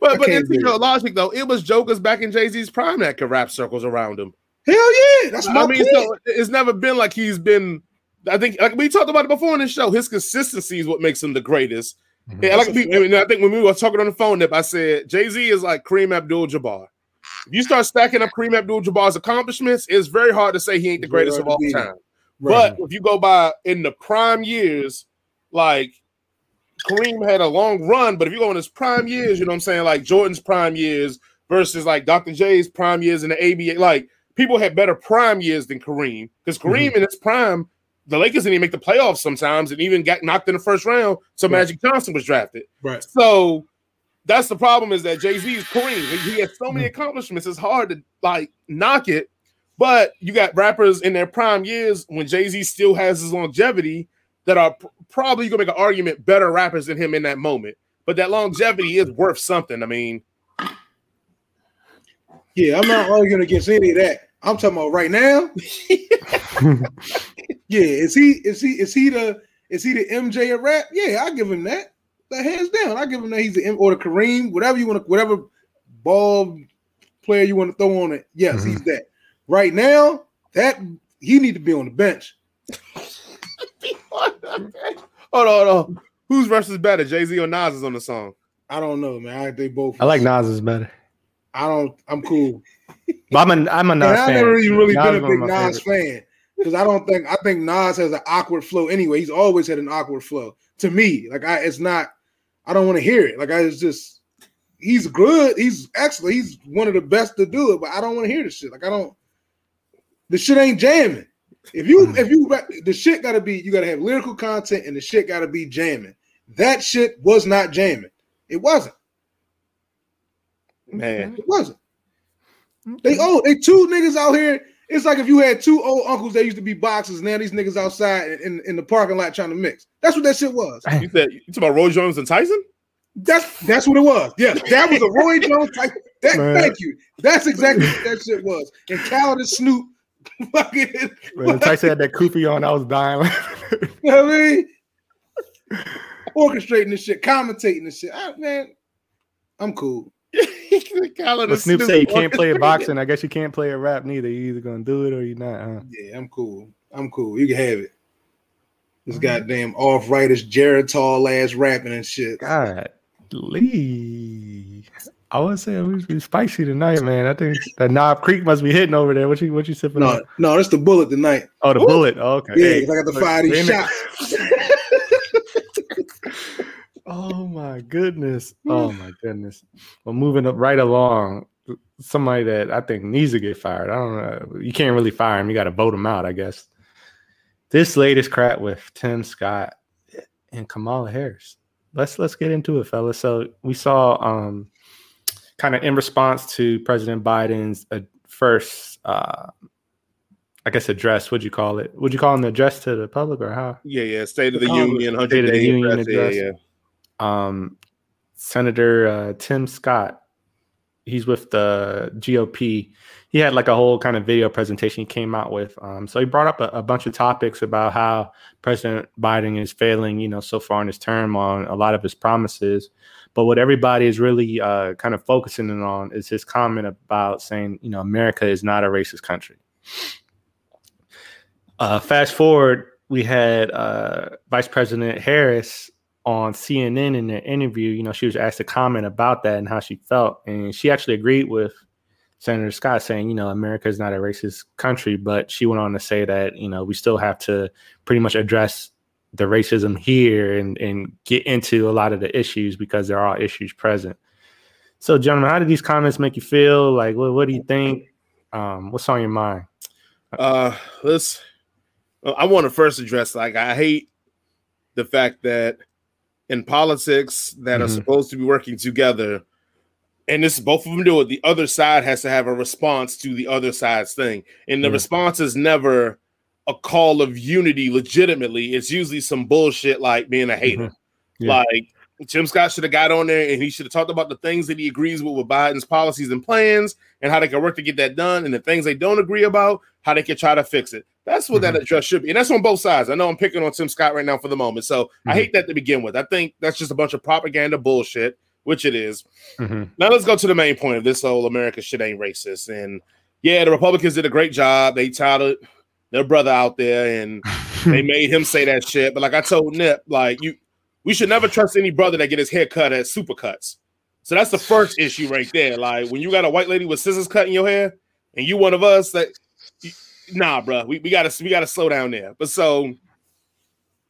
B: But
C: I
B: but
C: can't
B: it's, you know, logic though, it was jokers back in Jay Z's prime that could wrap circles around him.
C: Hell yeah, that's my
B: I mean,
C: point.
B: so it's never been like he's been. I think like we talked about it before in the show. His consistency is what makes him the greatest.
A: Mhm.
B: Yeah, like we, I, mean, I think when we were talking on the phone, Nip, I said Jay Z is like Kareem Abdul-Jabbar. If you start stacking up Kareem Abdul-Jabbar's accomplishments, it's very hard to say he ain't the greatest
C: hard
B: of all
C: to beat him.
B: time.
C: Right.
B: But if you go by in the prime years, like Kareem had a long run, but if you go in his prime years, you know what I'm saying, like Jordan's prime years versus like Dr. J's prime years in the ABA, like people had better prime years than Kareem because mm-hmm. Kareem in his prime, the Lakers didn't even make the playoffs sometimes and even got knocked in the first round. So
C: Right.
B: Magic Johnson was drafted.
C: right.
B: So that's the problem is that Jay Z is Kareem. He, he has so many mm-hmm. accomplishments. It's hard to like knock it. But you got rappers in their prime years when Jay Z still has his longevity that are pr- probably gonna make an argument better rappers than him in that moment. But that longevity is worth something. I mean,
C: Yeah, I'm not arguing against any of that. I'm talking about right now. Yeah, is he is he is he the is he the MJ of rap? Yeah, I give him that. That hands down. I give him that he's the M or the Kareem, whatever you want to, whatever ball player you want to throw on it. Yes, mm-hmm. he's that. Right now, that he need to be on the bench.
B: hold on, hold on. Whose verse is better, Jay Z or Nas is on the song?
C: I don't know, man. I, they both.
A: I like Nas's better.
C: I don't. I'm cool.
A: But I'm a I'm a Nas
C: I've never even really
A: Nas
C: been a big Nas
A: favorites.
C: fan because I don't think I think Nas has an awkward flow anyway. He's always had an awkward flow to me. Like I, it's not. I don't want to hear it. Like I it's just. He's good. He's excellent. He's one of the best to do it. But I don't want to hear the shit. Like I don't. The shit ain't jamming. If you
A: Mm.
C: if you the shit got to be you got to have lyrical content and the shit got to be jamming. That shit was not jamming. It wasn't.
B: Man,
C: It wasn't. They oh they two niggas out here. It's like if you had two old uncles that used to be boxers. Now these niggas outside in, in, in the parking lot trying to mix. That's what that shit was.
B: you said you talking about Roy Jones and Tyson?
C: That's that's what it was. Yes, that was a Roy Jones type. That, thank you. That's exactly what that shit was. And Khaled and Snoop, fucking,
A: When Tyson had that kufi on, I was dying.
C: you know what I mean? Orchestrating this shit, commentating this shit. Ah, man, I'm cool.
B: Khaled
A: but
B: and
A: Snoop say you can't play a boxing. I guess you can't play a rap neither. You either gonna do it or you're not. Huh?
C: Yeah, I'm cool. I'm cool. You can have it. This goddamn off Jared Tall ass rapping and shit.
A: God, Lee. I would say we be spicy tonight, man. I think that Knob Creek must be hitting over there. What you what you sipping
C: No,
A: on?
C: no, that's the bullet tonight.
A: Oh, the bullet. Oh, okay.
C: Yeah,
A: Hey,
C: I got
A: the
C: fire these
A: wait a minute.
C: shots.
A: Oh my goodness. Oh my goodness. Well, moving up right along, somebody that I think needs to get fired. I don't know. You can't really fire him. You got to vote him out, I guess. This latest crap with Tim Scott and Kamala Harris. Let's let's get into it, fellas. So we saw um kind of in response to President Biden's uh, first uh I guess address, would you call it? Would you call it an address to the public or how?
B: Yeah, yeah. State of the Union,
A: State
B: hundred
A: of the
B: day
A: Union
B: address. Yeah,
A: address.
B: yeah.
A: Um, Senator uh, Tim Scott. He's with the GOP. He had like a whole kind of video presentation he came out with. Um, so he brought up a, a bunch of topics about how President Biden is failing, you know, so far in his term on a lot of his promises. But what everybody is really uh, kind of focusing in on is his comment about saying, you know, America is not a racist country. Uh, fast forward, we had uh, Vice President Harris on CNN in their interview, you know, she was asked to comment about that and how she felt. And she actually agreed with Senator Scott saying, you know, America is not a racist country, but she went on to say that, you know, we still have to pretty much address the racism here and, and get into a lot of the issues because there are issues present. So, gentlemen, how did these comments make you feel? Like, what, what do you think? Um, what's on your mind?
B: Uh, let's. I want to first address like I hate the fact that in politics that are
A: Mhm.
B: supposed to be working together, and this both of them do it. The other side has to have a response to the other side's thing, and the response is never a call of unity. Legitimately, it's usually some bullshit like being a hater.
A: Yeah.
B: Like Jim Scott should have got on there and he should have talked about the things that he agrees with with Biden's policies and plans and how they can work to get that done, and the things they don't agree about, how they can try to fix it. That's what that address should be, and that's on both sides. I know I'm picking on Tim Scott right now for the moment, so I
A: Mhm.
B: hate that to begin with. I think that's just a bunch of propaganda bullshit, which it is.
A: Mhm.
B: Now let's go to the main point of this whole America shit ain't racist. And yeah, the Republicans did a great job. They touted their brother out there and they made him say that shit. But like I told Nip, like you we should never trust any brother that get his hair cut at supercuts. So that's the first issue right there. Like when you got a white lady with scissors cutting your hair and you one of us that nah, bro, we, we gotta we gotta slow down there. But so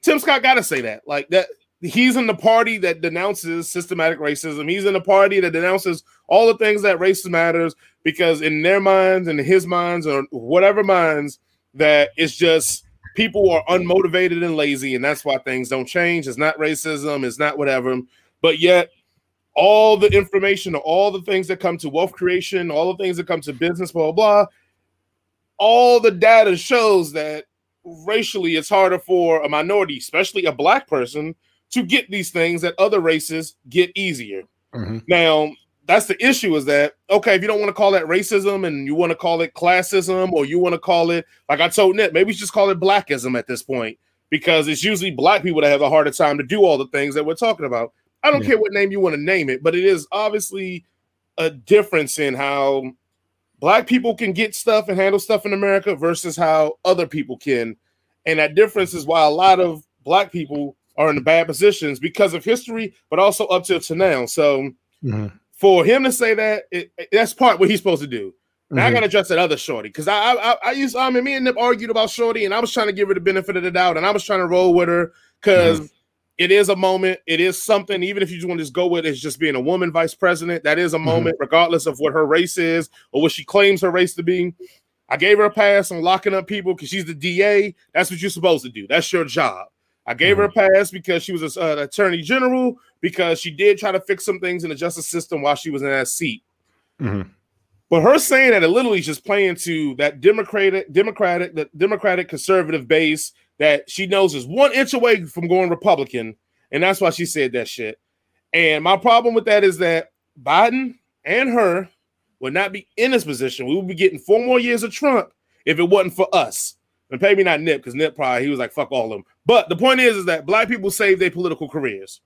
B: Tim Scott gotta say that. Like that he's in the party that denounces systematic racism. He's in the party that denounces all the things that race matters because in their minds and his minds or whatever minds that it's just people are unmotivated and lazy and that's why things don't change. It's not racism, it's not whatever. But yet all the information, all the things that come to wealth creation, all the things that come to business, blah blah blah, all the data shows that racially it's harder for a minority, especially a black person, to get these things that other races get easier.
A: Mhm.
B: Now, that's the issue is that okay, if you don't want to call that racism and you want to call it classism or you want to call it like I told Nick, maybe just call it blackism at this point because it's usually black people that have a harder time to do all the things that we're talking about. I don't
A: Yeah.
B: care what name you want to name it, but it is obviously a difference in how black people can get stuff and handle stuff in America versus how other people can. And that difference is why a lot of black people are in bad positions because of history, but also up till to now. So
A: Mhm.
B: for him to say that, it, it- that's part what he's supposed to do. Now I
A: Mhm.
B: gotta address that other shorty because I, I I I used I mean me and Nip argued about shorty and I was trying to give her the benefit of the doubt and I was trying to roll with her because it is a moment, it is something. Even if you just want to just go with it, it's just being a woman vice president. That is a moment, regardless of what her race is or what she claims her race to be. I gave her a pass on locking up people because she's the DA. That's what you're supposed to do. That's your job. I gave her a pass because she was an attorney general because she did try to fix some things in the justice system while she was in that seat.
A: Mhm.
B: But her saying that it literally is just playing to that democratic, democratic, the democratic conservative base that she knows is one inch away from going Republican, and that's why she said that shit. And my problem with that is that Biden and her would not be in this position. We would be getting four more years of Trump if it wasn't for us. And maybe not Nip, because Nip probably he was like, fuck all of them. But the point is, is that black people saved their political careers.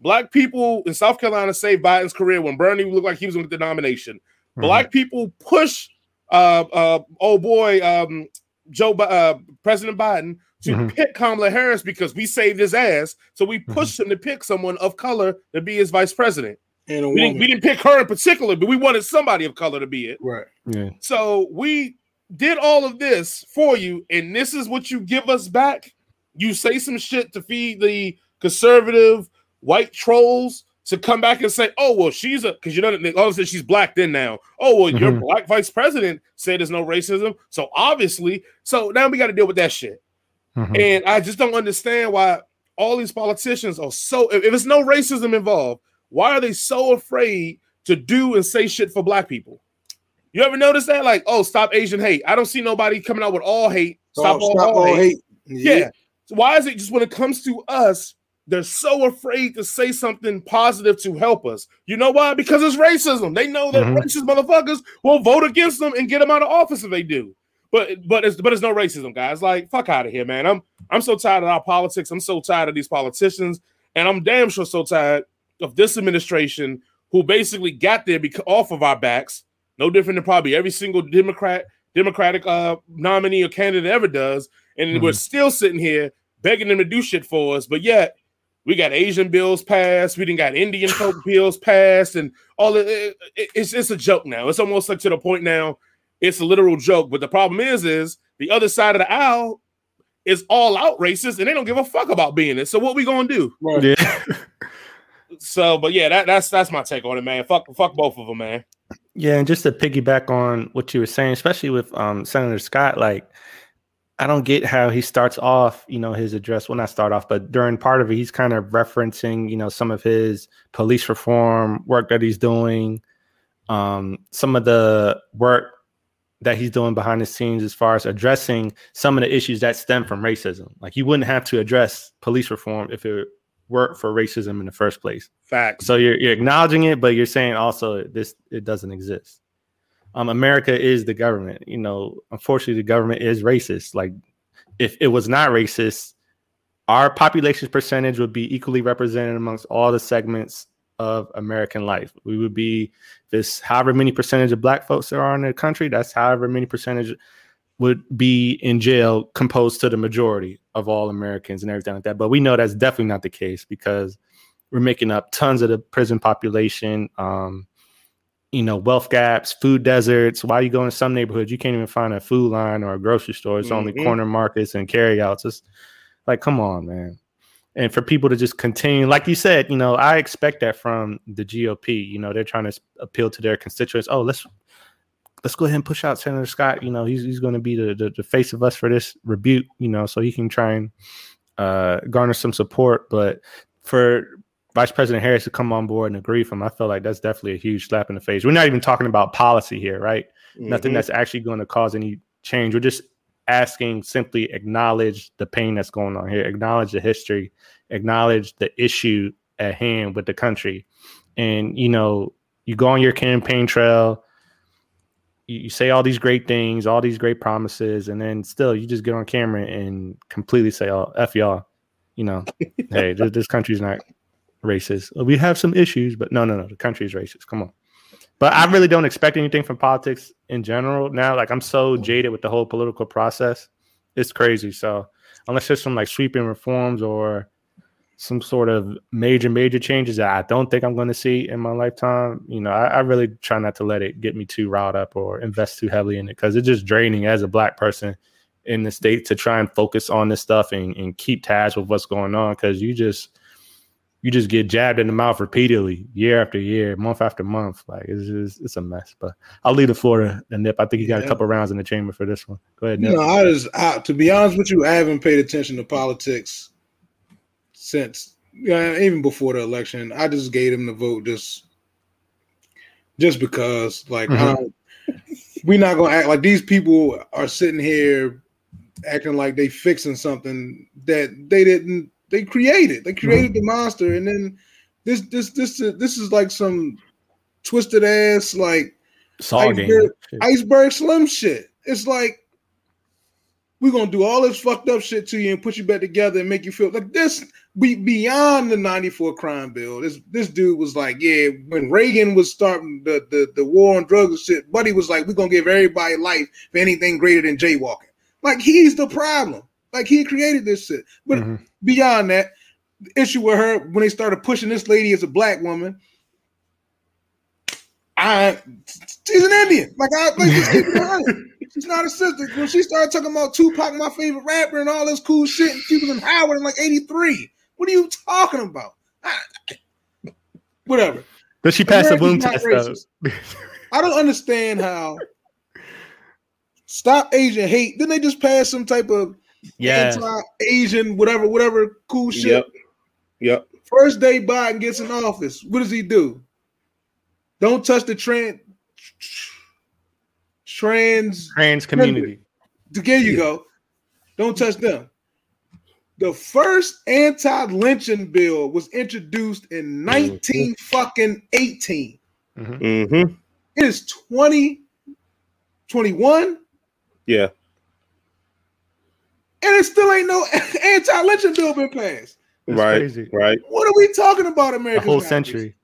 B: Black people in South Carolina saved Biden's career when Bernie looked like he was going to get the nomination. Black people push uh uh oh boy um Joe uh President Biden to
A: Mhm.
B: pick Kamala Harris because we saved his ass. So we pushed him to pick someone of color to be his vice president.
C: and
B: We didn't, we didn't pick her in particular, but we wanted somebody of color to be it.
C: right.
A: Yeah.
B: So we did all of this for you, and this is what you give us back. You say some shit to feed the conservative white trolls to come back and say, "Oh well, she's a," because you know all of a sudden she's black. Then now, oh well, your
A: Mhm.
B: black vice president said there's no racism, so obviously, so now we got to deal with that shit.
A: Mhm.
B: And I just don't understand why all these politicians are so. If, if it's no racism involved, why are they so afraid to do and say shit for black people? You ever notice that? Like, oh, stop Asian hate. I don't see nobody coming out with all hate. Stop,
C: Oh,
B: all,
C: stop
B: all
C: all
B: hate.
C: hate.
B: Yeah. So why is it just when it comes to us, they're so afraid to say something positive to help us? You know why? Because it's racism. They know that
A: Mhm.
B: racist motherfuckers will vote against them and get them out of office if they do. But but it's but it's no racism, guys. Like fuck out of here, man. I'm I'm so tired of our politics. I'm so tired of these politicians, and I'm damn sure so tired of this administration who basically got there because off of our backs. No different than probably every single Democrat Democratic uh, nominee or candidate ever does, and we're still sitting here begging them to do shit for us. But yet we got Asian bills passed, we didn't got Indian folk bills passed, and all of it, it- it's it's a joke now. It's almost like to the point now, it's a literal joke. But the problem is, is the other side of the aisle is all out racist, and they don't give a fuck about being it. So what we gonna do?
C: Right.
A: Yeah.
B: So, but yeah, that, that's that's my take on it, man. Fuck, fuck both of them, man.
A: Yeah, and just to piggyback on what you were saying, especially with um, Senator Scott, like I don't get how he starts off, you know, his address. Well, not start off, but during part of it, he's kind of referencing, you know, some of his police reform work that he's doing, um, some of the work that he's doing behind the scenes as far as addressing some of the issues that stem from racism. Like he wouldn't have to address police reform if it weren't for racism in the first place.
B: Facts.
A: So you're, you're acknowledging it, but you're saying also this it doesn't exist. Um, America is the government. You know, unfortunately, the government is racist. Like, if it was not racist, our population percentage would be equally represented amongst all the segments of American life. We would be this however many percentage of black folks there are in the country, that's however many percentage would be in jail composed to the majority of all Americans and everything like that. But we know that's definitely not the case because we're making up tons of the prison population. Um, you know, wealth gaps, food deserts. Why you go in some neighborhoods, you can't even find a food line or a grocery store. It's mm-hmm. only corner markets and carryouts. It's like, come on, man and for people to just continue, like you said, you know, I expect that from the GOP. You know, they're trying to appeal to their constituents. Oh, let's let's go ahead and push out Senator Scott. You know, he's he's going to be the, the, the face of us for this rebuke. You know, so he can try and uh, garner some support. But for Vice President Harris to come on board and agree with him, I feel like that's definitely a huge slap in the face. We're not even talking about policy here, right? Mm-hmm. Nothing that's actually going to cause any change. We're just asking simply acknowledge the pain that's going on here, acknowledge the history, acknowledge the issue at hand with the country. And, you know, you go on your campaign trail, you, you say all these great things, all these great promises, and then still you just get on camera and completely say, oh, F y'all. You know, hey, this, this country's not racist. We have some issues, but no, no, no, the country's racist. Come on. But I really don't expect anything from politics in general now. Like I'm so mm-hmm. jaded with the whole political process. It's crazy. So unless there's some like sweeping reforms or some sort of major, major changes that I don't think I'm going to see in my lifetime, you know, I, I, really try not to let it get me too riled up or invest too heavily in it because it's just draining as a black person in the state to try and focus on this stuff and, and keep tabs with what's going on because you just you just get jabbed in the mouth repeatedly, year after year, month after month. Like it's just, it's a mess. But I'll leave the floor to Nip. I think he got yeah. a couple rounds in the chamber for this one. Go ahead. Nip.
C: You know, I just I, to be honest with you, I haven't paid attention to politics since yeah, even before the election. I just gave him the vote just just because, like, mm-hmm. we're not gonna act like these people are sitting here acting like they fixing something that they didn't they created. They created mm-hmm. the monster, and then this this this this is like some twisted ass like iceberg, iceberg slim shit. It's like we're gonna do all this fucked up shit to you and put you back together and make you feel like this be beyond the 94 crime bill. This this dude was like, yeah, when Reagan was starting the, the, the war on drugs and shit, Buddy was like, we're gonna give everybody life for anything greater than jaywalking. Like he's the problem. Like he created this shit. But mm-hmm. beyond that, the issue with her when they started pushing this lady as a black woman, I she's an Indian. Like I like just keep it she's not a sister. When she started talking about Tupac, my favorite rapper, and all this cool shit, and she was in Howard in like 83. What are you talking about? I, whatever.
A: Does she pass the boom test though?
C: I don't understand how stop Asian hate. Didn't they just pass some type of
A: yeah,
C: Asian, whatever, whatever cool shit.
B: Yep. Yep.
C: First day Biden gets in office, what does he do? Don't touch the trans trans
A: trans community.
C: There you go. Don't touch them. The first anti-lynching bill was introduced in 19 mm-hmm. fucking 18.
B: Mm-hmm. mm-hmm.
C: It is 2021.
B: Yeah
C: and it still ain't no anti-lynching bill been passed.
B: That's right, crazy. right.
C: What are we talking about, America?
A: A whole century.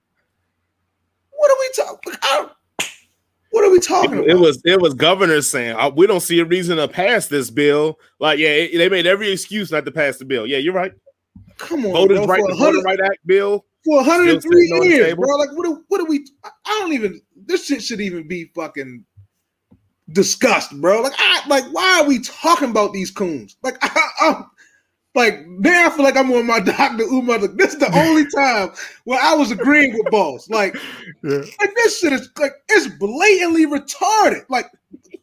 C: What are we talking? What are we talking
B: it,
C: about?
B: It was it was governors saying we don't see a reason to pass this bill. Like, yeah, it, they made every excuse not to pass the bill. Yeah, you're right.
C: Come on,
B: voters bro, right, the Voter Right Act bill
C: for 103 years, bro. Like, what? Are, what are we? I don't even. This shit should even be fucking disgust, bro. Like, I like, why are we talking about these coons? Like, I, am like now I feel like I'm on my Dr. Umar. Like, this is the only time where I was agreeing with boss. Like, yeah. like this shit is like it's blatantly retarded. Like,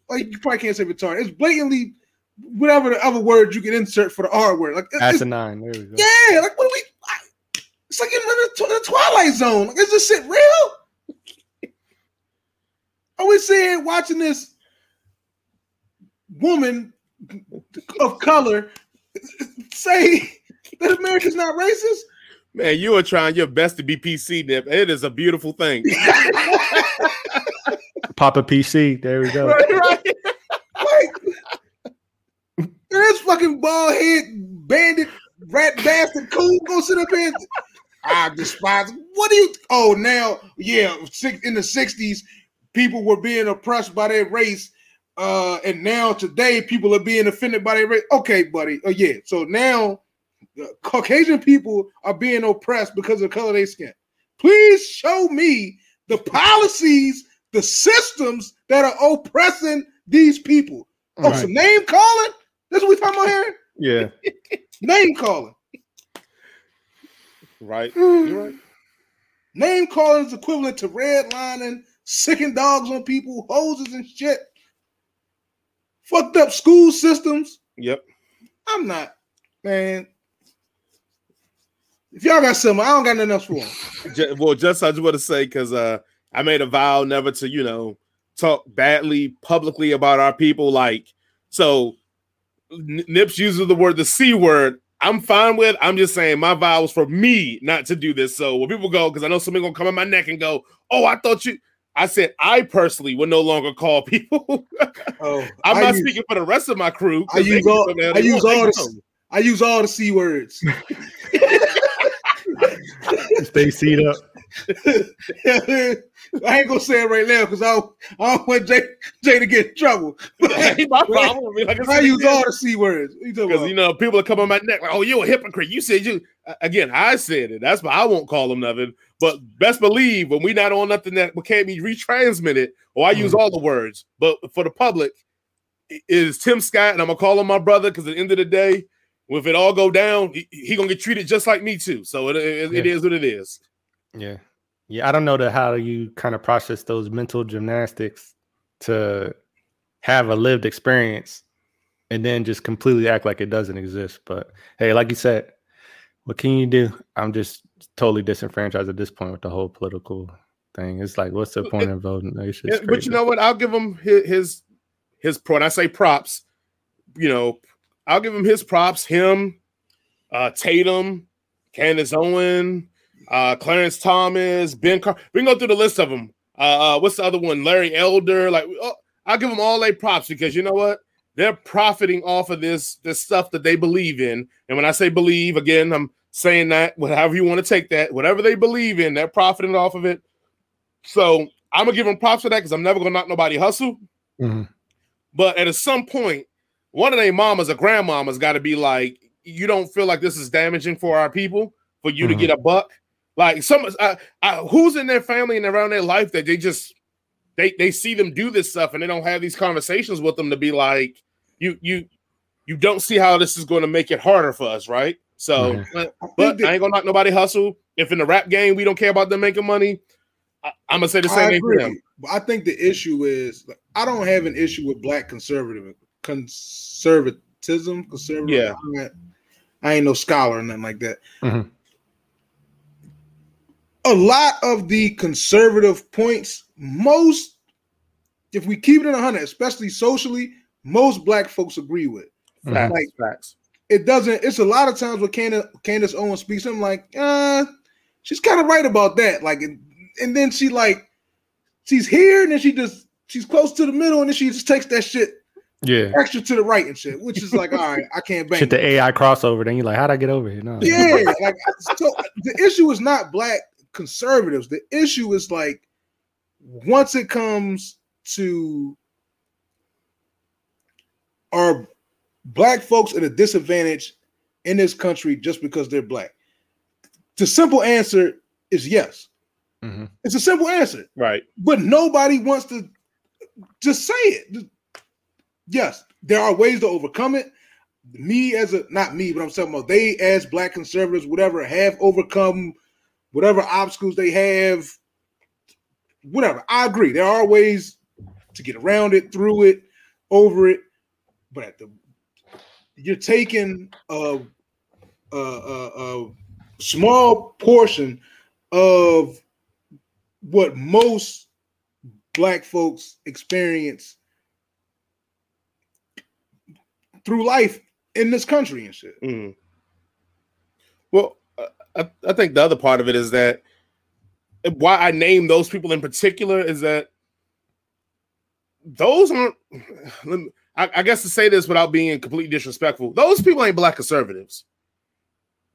C: like you probably can't say retarded. It's blatantly whatever the other word you can insert for the R word. Like it's-
A: Asinine. There we go.
C: yeah, like what are we? It's like in the, the Twilight Zone. Like, is this shit real? Are we saying watching this woman of color say that America's not racist?
B: Man, you are trying your best to be PC, Nip. It is a beautiful thing.
A: Papa PC. There we go.
C: Like, this fucking bald head bandit rat bastard cool go sit up here. I despise. What do you? Oh, now yeah, six, in the '60s, people were being oppressed by their race, uh, and now today people are being offended by their race. Okay, buddy. Oh yeah. So now uh, Caucasian people are being oppressed because of the color of their skin. Please show me the policies, the systems that are oppressing these people. Oh,
A: Right.
C: some name calling? That's what we talking about here?
A: Yeah.
C: Name calling.
B: right? You're right.
C: Name calling is equivalent to redlining, sicking dogs on people, hoses and shit. Fucked up school systems.
B: Yep.
C: I'm not, man. If y'all got something, I don't got nothing else for them.
B: Well, just I just want to say because uh, I made a vow never to, you know, talk badly publicly about our people. Like, so Nips uses the word the c word. I'm fine with. I'm just saying my vow was for me not to do this. So when people go, because I know somebody gonna come in my neck and go, "Oh, I thought you." I said I personally would no longer call people.
C: Oh,
B: I'm
C: I
B: not
C: use,
B: speaking for the rest of my crew.
C: I
B: 'cause they
C: use all- I use all the- I use all the c words.
A: Stay seat up.
C: I ain't gonna say it right now because I don't, I don't want Jay, Jay to get in trouble.
B: go. Ain't my problem. Like I
C: I use all the c words. What you
B: Because you know, people are coming on my neck like, "Oh, you a hypocrite." You said you again. I said it. That's why I won't call them nothing. But best believe when we not on nothing that can't be retransmitted, or I use mm. all the words. But for the public, it is Tim Scott, and I'm gonna call him my brother because at the end of the day, if it all go down, he, he gonna get treated just like me too. So it, it, it
A: Yeah.
B: is what it is.
A: Yeah. Yeah. I don't know that how you kind of process those mental gymnastics to have a lived experience and then just completely act like it doesn't exist. But hey, like you said, what can you do? I'm just totally disenfranchised at this point with the whole political thing. It's like, what's the point of voting? It's
B: Yeah, but you know what? I'll give him his his, his pro. And I say props. You know, I'll give him his props. Him, uh, Tatum, Candace Owen, uh, Clarence Thomas, Ben. Car- we can go through the list of them. Uh, uh, what's the other one? Larry Elder. Like, oh, I'll give them all their props because you know what? They're profiting off of this this stuff that they believe in. And when I say believe, again, I'm saying that whatever you want to take that, whatever they believe in, they're profiting off of it. So I'm gonna give them props for that because I'm never gonna knock nobody hustle.
A: Mhm.
B: But at some point, one of their mamas or grandmamas got to be like, you don't feel like this is damaging for our people for you
A: Mhm.
B: to get a buck. Like some, uh, uh, who's in their family and around their life that they just they they see them do this stuff and they don't have these conversations with them to be like, you you you don't see how this is going to make it harder for us, right? So,
A: Mhm.
B: but,
C: I
B: but
C: that-
B: I ain't gonna knock nobody hustle. If in the rap game we don't care about them making money, I, I'm gonna say the same
C: I
B: thing for
C: agree.
B: them.
C: But I think the issue is like, I don't have an issue with black conservative conservatism. Conservative.
B: Yeah.
C: I ain't, I ain't no scholar or nothing like that.
A: Mhm.
C: A lot of the conservative points, most, if we keep it in 100, especially socially, most black folks agree with.
A: Mhm.
B: Facts,
C: Like-
B: facts.
C: It doesn't, it's a lot of times when Candace, Candace Owens speaks, I'm like, uh, she's kind of right about that. Like, and, and then she like, she's here and then she just, she's close to the middle and then she just takes that shit
A: Yeah.
C: extra to the right and shit, which is like, all right, I can't bang.
A: Shit, the AI crossover. Then you're like, how'd I get over here? No.
C: Yeah, like so the issue is not black conservatives. The issue is like once it comes to are black folks at a disadvantage in this country just because they're black? The simple answer is yes.
A: Mhm.
C: It's a simple answer,
B: Right.
C: but nobody wants to just say it. Yes, there are ways to overcome it. Me as a not me, but I'm talking about they as black conservatives, whatever, have overcome whatever obstacles they have. Whatever. I agree. There are ways to get around it, through it, over it. But at the you're taking a, a, a, a small portion of what most black folks experience through life in this country and shit.
B: Mhm. Well, I, I think the other part of it is that why I name those people in particular is that those aren't. I, I guess to say this without being completely disrespectful, those people ain't black conservatives.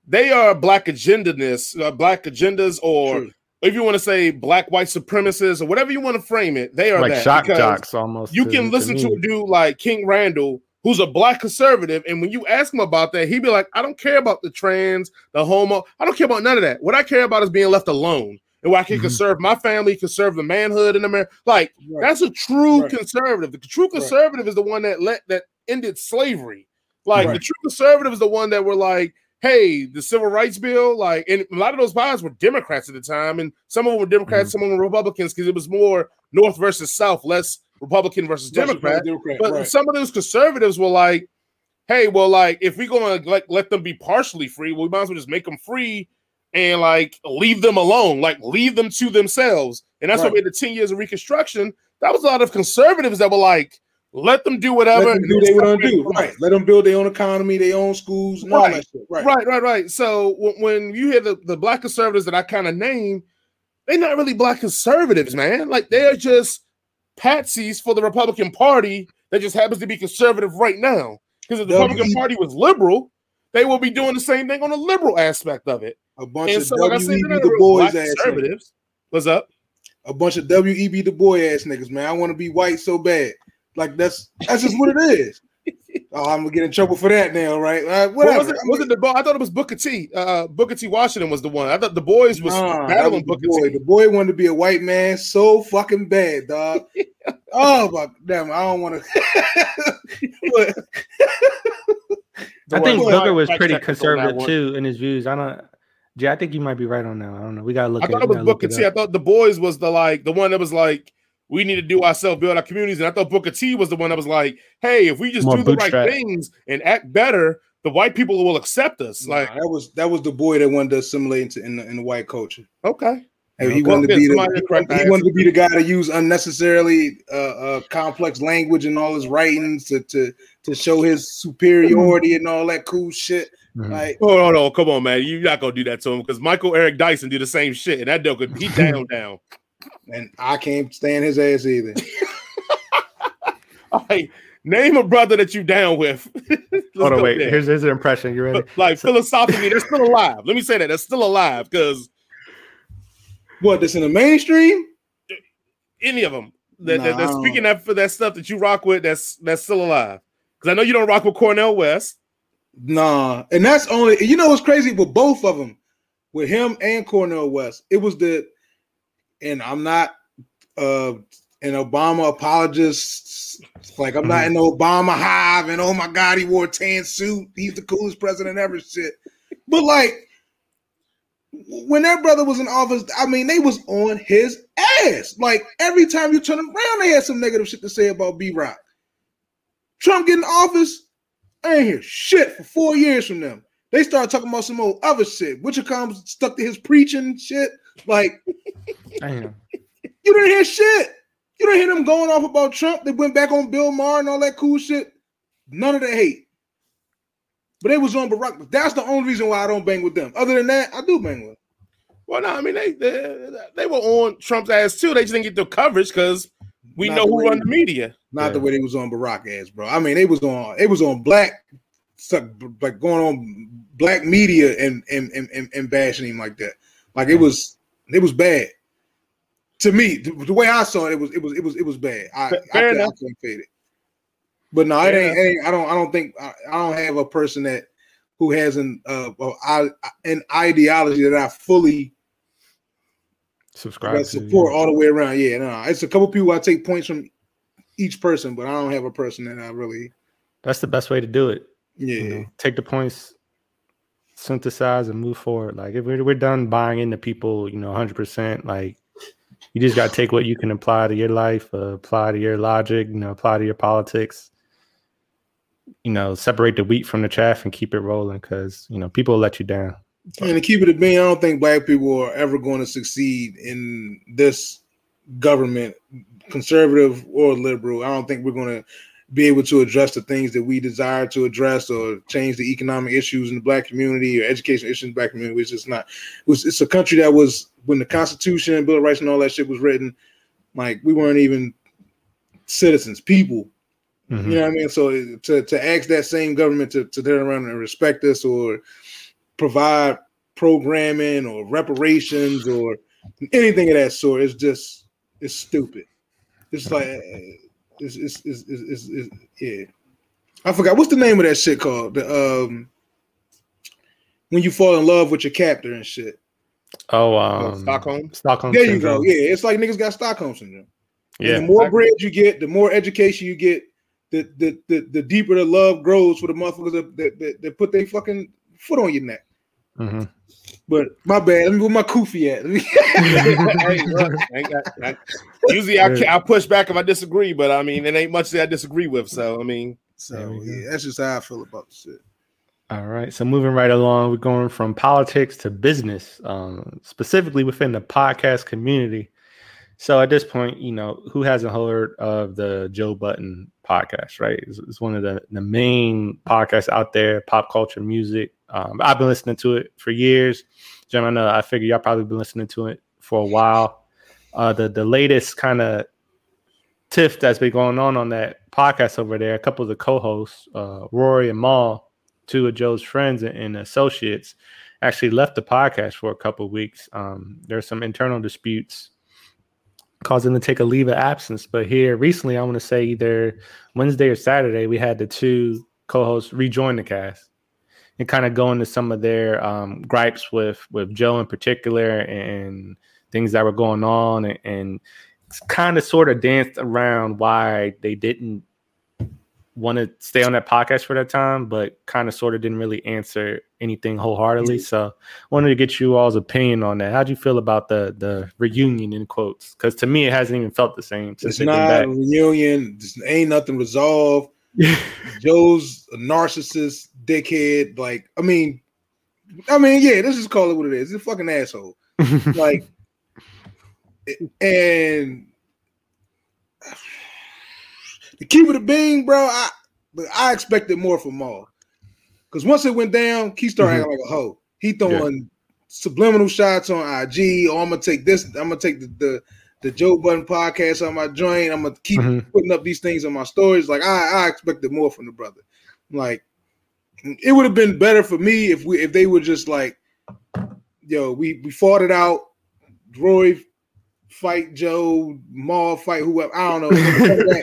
B: They are black agendanists, uh, black agendas, or
C: True.
B: if you want to say black white supremacists, or whatever you want to frame it, they are
A: like
B: that
A: shock jocks almost.
B: you
A: to-
B: can listen to
A: me.
B: a dude like King Randall, who's a black conservative, and when you ask him about that, he'd be like, "I don't care about the trans, the homo. I don't care about none of that. What I care about is being left alone, and where I can
A: Mhm.
B: conserve my family, conserve the manhood in America. Like
C: Right.
B: that's a true
C: Right.
B: conservative. The true
C: Right.
B: conservative is the one that let that ended slavery. Like the true conservative is the one that were like." Hey, the civil rights bill, like, and a lot of those guys were Democrats at the time, and some of them were Democrats, some of them were Republicans, because it was more North versus South, less Republican versus Democrat.
C: Democrat,
B: But
C: right.
B: some of those conservatives were like, "Hey, well, like if we're going to like let them be partially free, well, we might as well just make them free and like leave them alone, like leave them to themselves." And that's what
C: Right.
B: made the ten years of Reconstruction. That was a lot of conservatives that were like, "Let them do whatever."
C: Them do they want to do. Right. Let them build their own economy, their own schools, and all
B: Right.
C: that shit. Right.
B: Right, right, right. So when, when you hear the, the black conservatives that I kind of name, they're not really black conservatives, man. Like they're just patsies for the Republican Party that just happens to be conservative right now. Because if the
C: W-
B: Republican Party was liberal, they will be doing the same thing on the liberal aspect of it.
C: A bunch
B: And
C: of
B: so, like I said,
C: W.E.B.
B: they're not
C: Du
B: real
C: ass niggas.
B: conservatives. What's up?
C: A bunch of W.E.B. Du Bois ass niggas, man. I want to be white so bad. Like that's that's just what it is. Oh, I'm gonna get in trouble for that now, right? Uh,
B: What
C: whatever.
B: was it?
C: I
B: Was it the? Bo- I thought it was Booker T. Uh, Booker T. Washington was the one. I thought Du Bois was
C: nah, that
B: battling
C: was
B: Booker
C: boy.
B: T.
C: The boy wanted to be a white man so fucking bad, dog. oh my damn! I don't want to.
A: I think Booker was pretty
B: check us on that
A: conservative too in his views. I don't. Jay, I think you might be right on that. I don't know. We gotta look.
B: I thought it
A: we
B: was
A: look
B: Booker T. I
A: up.
B: thought Du Bois was the like the one that was like, we need to do ourselves, build our communities. And I thought Booker T was the one that was like, hey, if we just
A: More
B: do the
A: bootstrap.
B: right things and act better, the white people will accept us.
C: Nah,
B: Like,
C: that was that was the boy that wanted to assimilate into in the, in the white culture.
B: okay,
C: And he
B: Well,
C: wanted to be the,
B: to
C: he, wanted to be the guy to use unnecessarily uh, uh, complex language in all his writings to to to show his superiority and all that cool shit.
A: Mhm.
C: Like
B: oh no, no, come on, man, you're not gonna do that to him because Michael Eric Dyson did the same shit, and that dude could he down down.
C: and I can't stand his ass either.
B: All right, name a brother that you down with. Let's
A: Hold on, wait.
B: there.
A: Here's here's an impression. You ready?
B: like philosophically, they're still alive. Let me say that they're still alive because
C: What? That's in the mainstream?
B: any of them that, that,
C: Nah, I
B: that's speaking that for that stuff that you rock with that's that's still alive. Because I know you don't rock with Cornel West.
C: Nah, and that's only you know what's crazy with both of them, with him and Cornel West. It was the, and I'm not uh an Obama apologist. Like I'm not in the Obama hive, and oh my god, he wore a tan suit. He's the coolest president ever. Shit, but like when that brother was in office, I mean, they was on his ass. Like every time you turn around, they had some negative shit to say about B Rock. Trump getting office, I ain't hear shit for four years from them. They started talking about some old other shit. Witchcom stuck to his preaching shit. Like
A: I know.
C: you didn't hear shit. You didn't hear them going off about Trump. They went back on Bill Maher and all that cool shit. None of the hate. But they was on Barack. That's the only reason why I don't bang with them. Other than that, I do bang with. Them.
B: Well, no, I mean they they, they were on Trump's ass too. They just didn't get the coverage because we
C: Not
B: know who run the media.
C: Not the way they was on Barack ass, bro. I mean, they was on. It was on black, like going on black media and and, and and and bashing him like that. Like it was, it was bad. To me, the, the way I saw it, it was it was it was it was bad. I,
B: Fair
C: I, can't, I
B: enough.
C: can't fade it. But no, it
B: Fair
C: ain't, it ain't. I don't. I don't think. I, I don't have a person that who has an uh, uh, an ideology that I fully
A: Subscribe
C: support all the way around. Yeah, no, it's a couple people I take points from each person, but I don't have a person that I really.
A: That's the best way to do it.
C: Yeah,
A: You know, take the points, synthesize, and move forward. Like if we're, we're done buying into people, you know, hundred percent. Like you just got to take what you can apply to your life, uh, apply to your logic, you know, apply to your politics. you know, separate the wheat from the chaff and keep it rolling because you know people will let you down.
C: And to keep it a being, I don't think black people are ever going to succeed in this government, conservative or liberal. I don't think we're going to be able to address the things that we desire to address or change the economic issues in the black community or education issues in the black community. It's just not. It was it's a country that was when the Constitution, Bill of Rights, and all that shit was written. Like we weren't even citizens, people.
A: Mhm.
C: You know what I mean? So to to ask that same government to to turn around and respect us or provide programming or reparations or anything of that sort It's just it's stupid. It's like it's it's it's, it's, it's, yeah. I forgot what's the name of that shit called the um when you fall in love with your captor and shit.
A: Oh, um,
B: Stockholm?
A: Stockholm.
C: There you go. Yeah, it's like niggas got Stockholm syndrome. And
A: Yeah.
C: the more bread you get, the more education you get, the the the, the deeper the love grows for the motherfuckers that, that, that, that put their fucking foot on your neck.
A: Mhm.
C: But my bad. Let me where my kufi at. Let me-
B: I ain't usually I, I push back if I disagree, but I mean, it ain't much that I disagree with. So I mean,
C: so
A: There we go.
C: yeah, that's just how I feel about the shit.
A: All right. So moving right along, we're going from politics to business, um, specifically within the podcast community. So at this point, you know, who hasn't heard of the Joe Budden podcast, right? It's, it's one of the, the main podcasts out there, pop culture, music. Um, I've been listening to it for years. Jim, I know I figure y'all probably been listening to it for a while. Uh, the the latest kind of tiff that's been going on on that podcast over there, a couple of the co-hosts, uh, Rory and Mal, two of Joe's friends and, and associates, actually left the podcast for a couple of weeks. Um, there's some internal disputes causing them to take a leave of absence. But here recently, I want to say either Wednesday or Saturday, we had the two co-hosts rejoin the cast and kind of go into some of their um, gripes with with Joe in particular and things that were going on and, and kind of sort of danced around why they didn't want to stay on that podcast for that time, but kind of sort of didn't really answer anything wholeheartedly. Mm-hmm. So wanted to get you all's opinion on that. How'd you feel about the the reunion in quotes? Because to me, it hasn't even felt the same since
C: It's not a reunion. Just ain't nothing resolved. Joe's a narcissist, dickhead. Like, I mean, I mean, yeah, let's just call it what it is. He's a fucking asshole. Like, and to keep it a being, bro, I but I expected more from Mal. Because once it went down, he started acting like a hoe. He throwing subliminal shots on IG. Oh, I'm gonna take this. I'm gonna take the the, the Joe Budden podcast on my joint. I'm gonna keep
A: Mhm.
C: putting up these things on my stories. Like I, I expected more from the brother. Like it would have been better for me if we if they were just like, yo, we we fought it out. Roy fight Joe, Mal fight whoever. I don't know.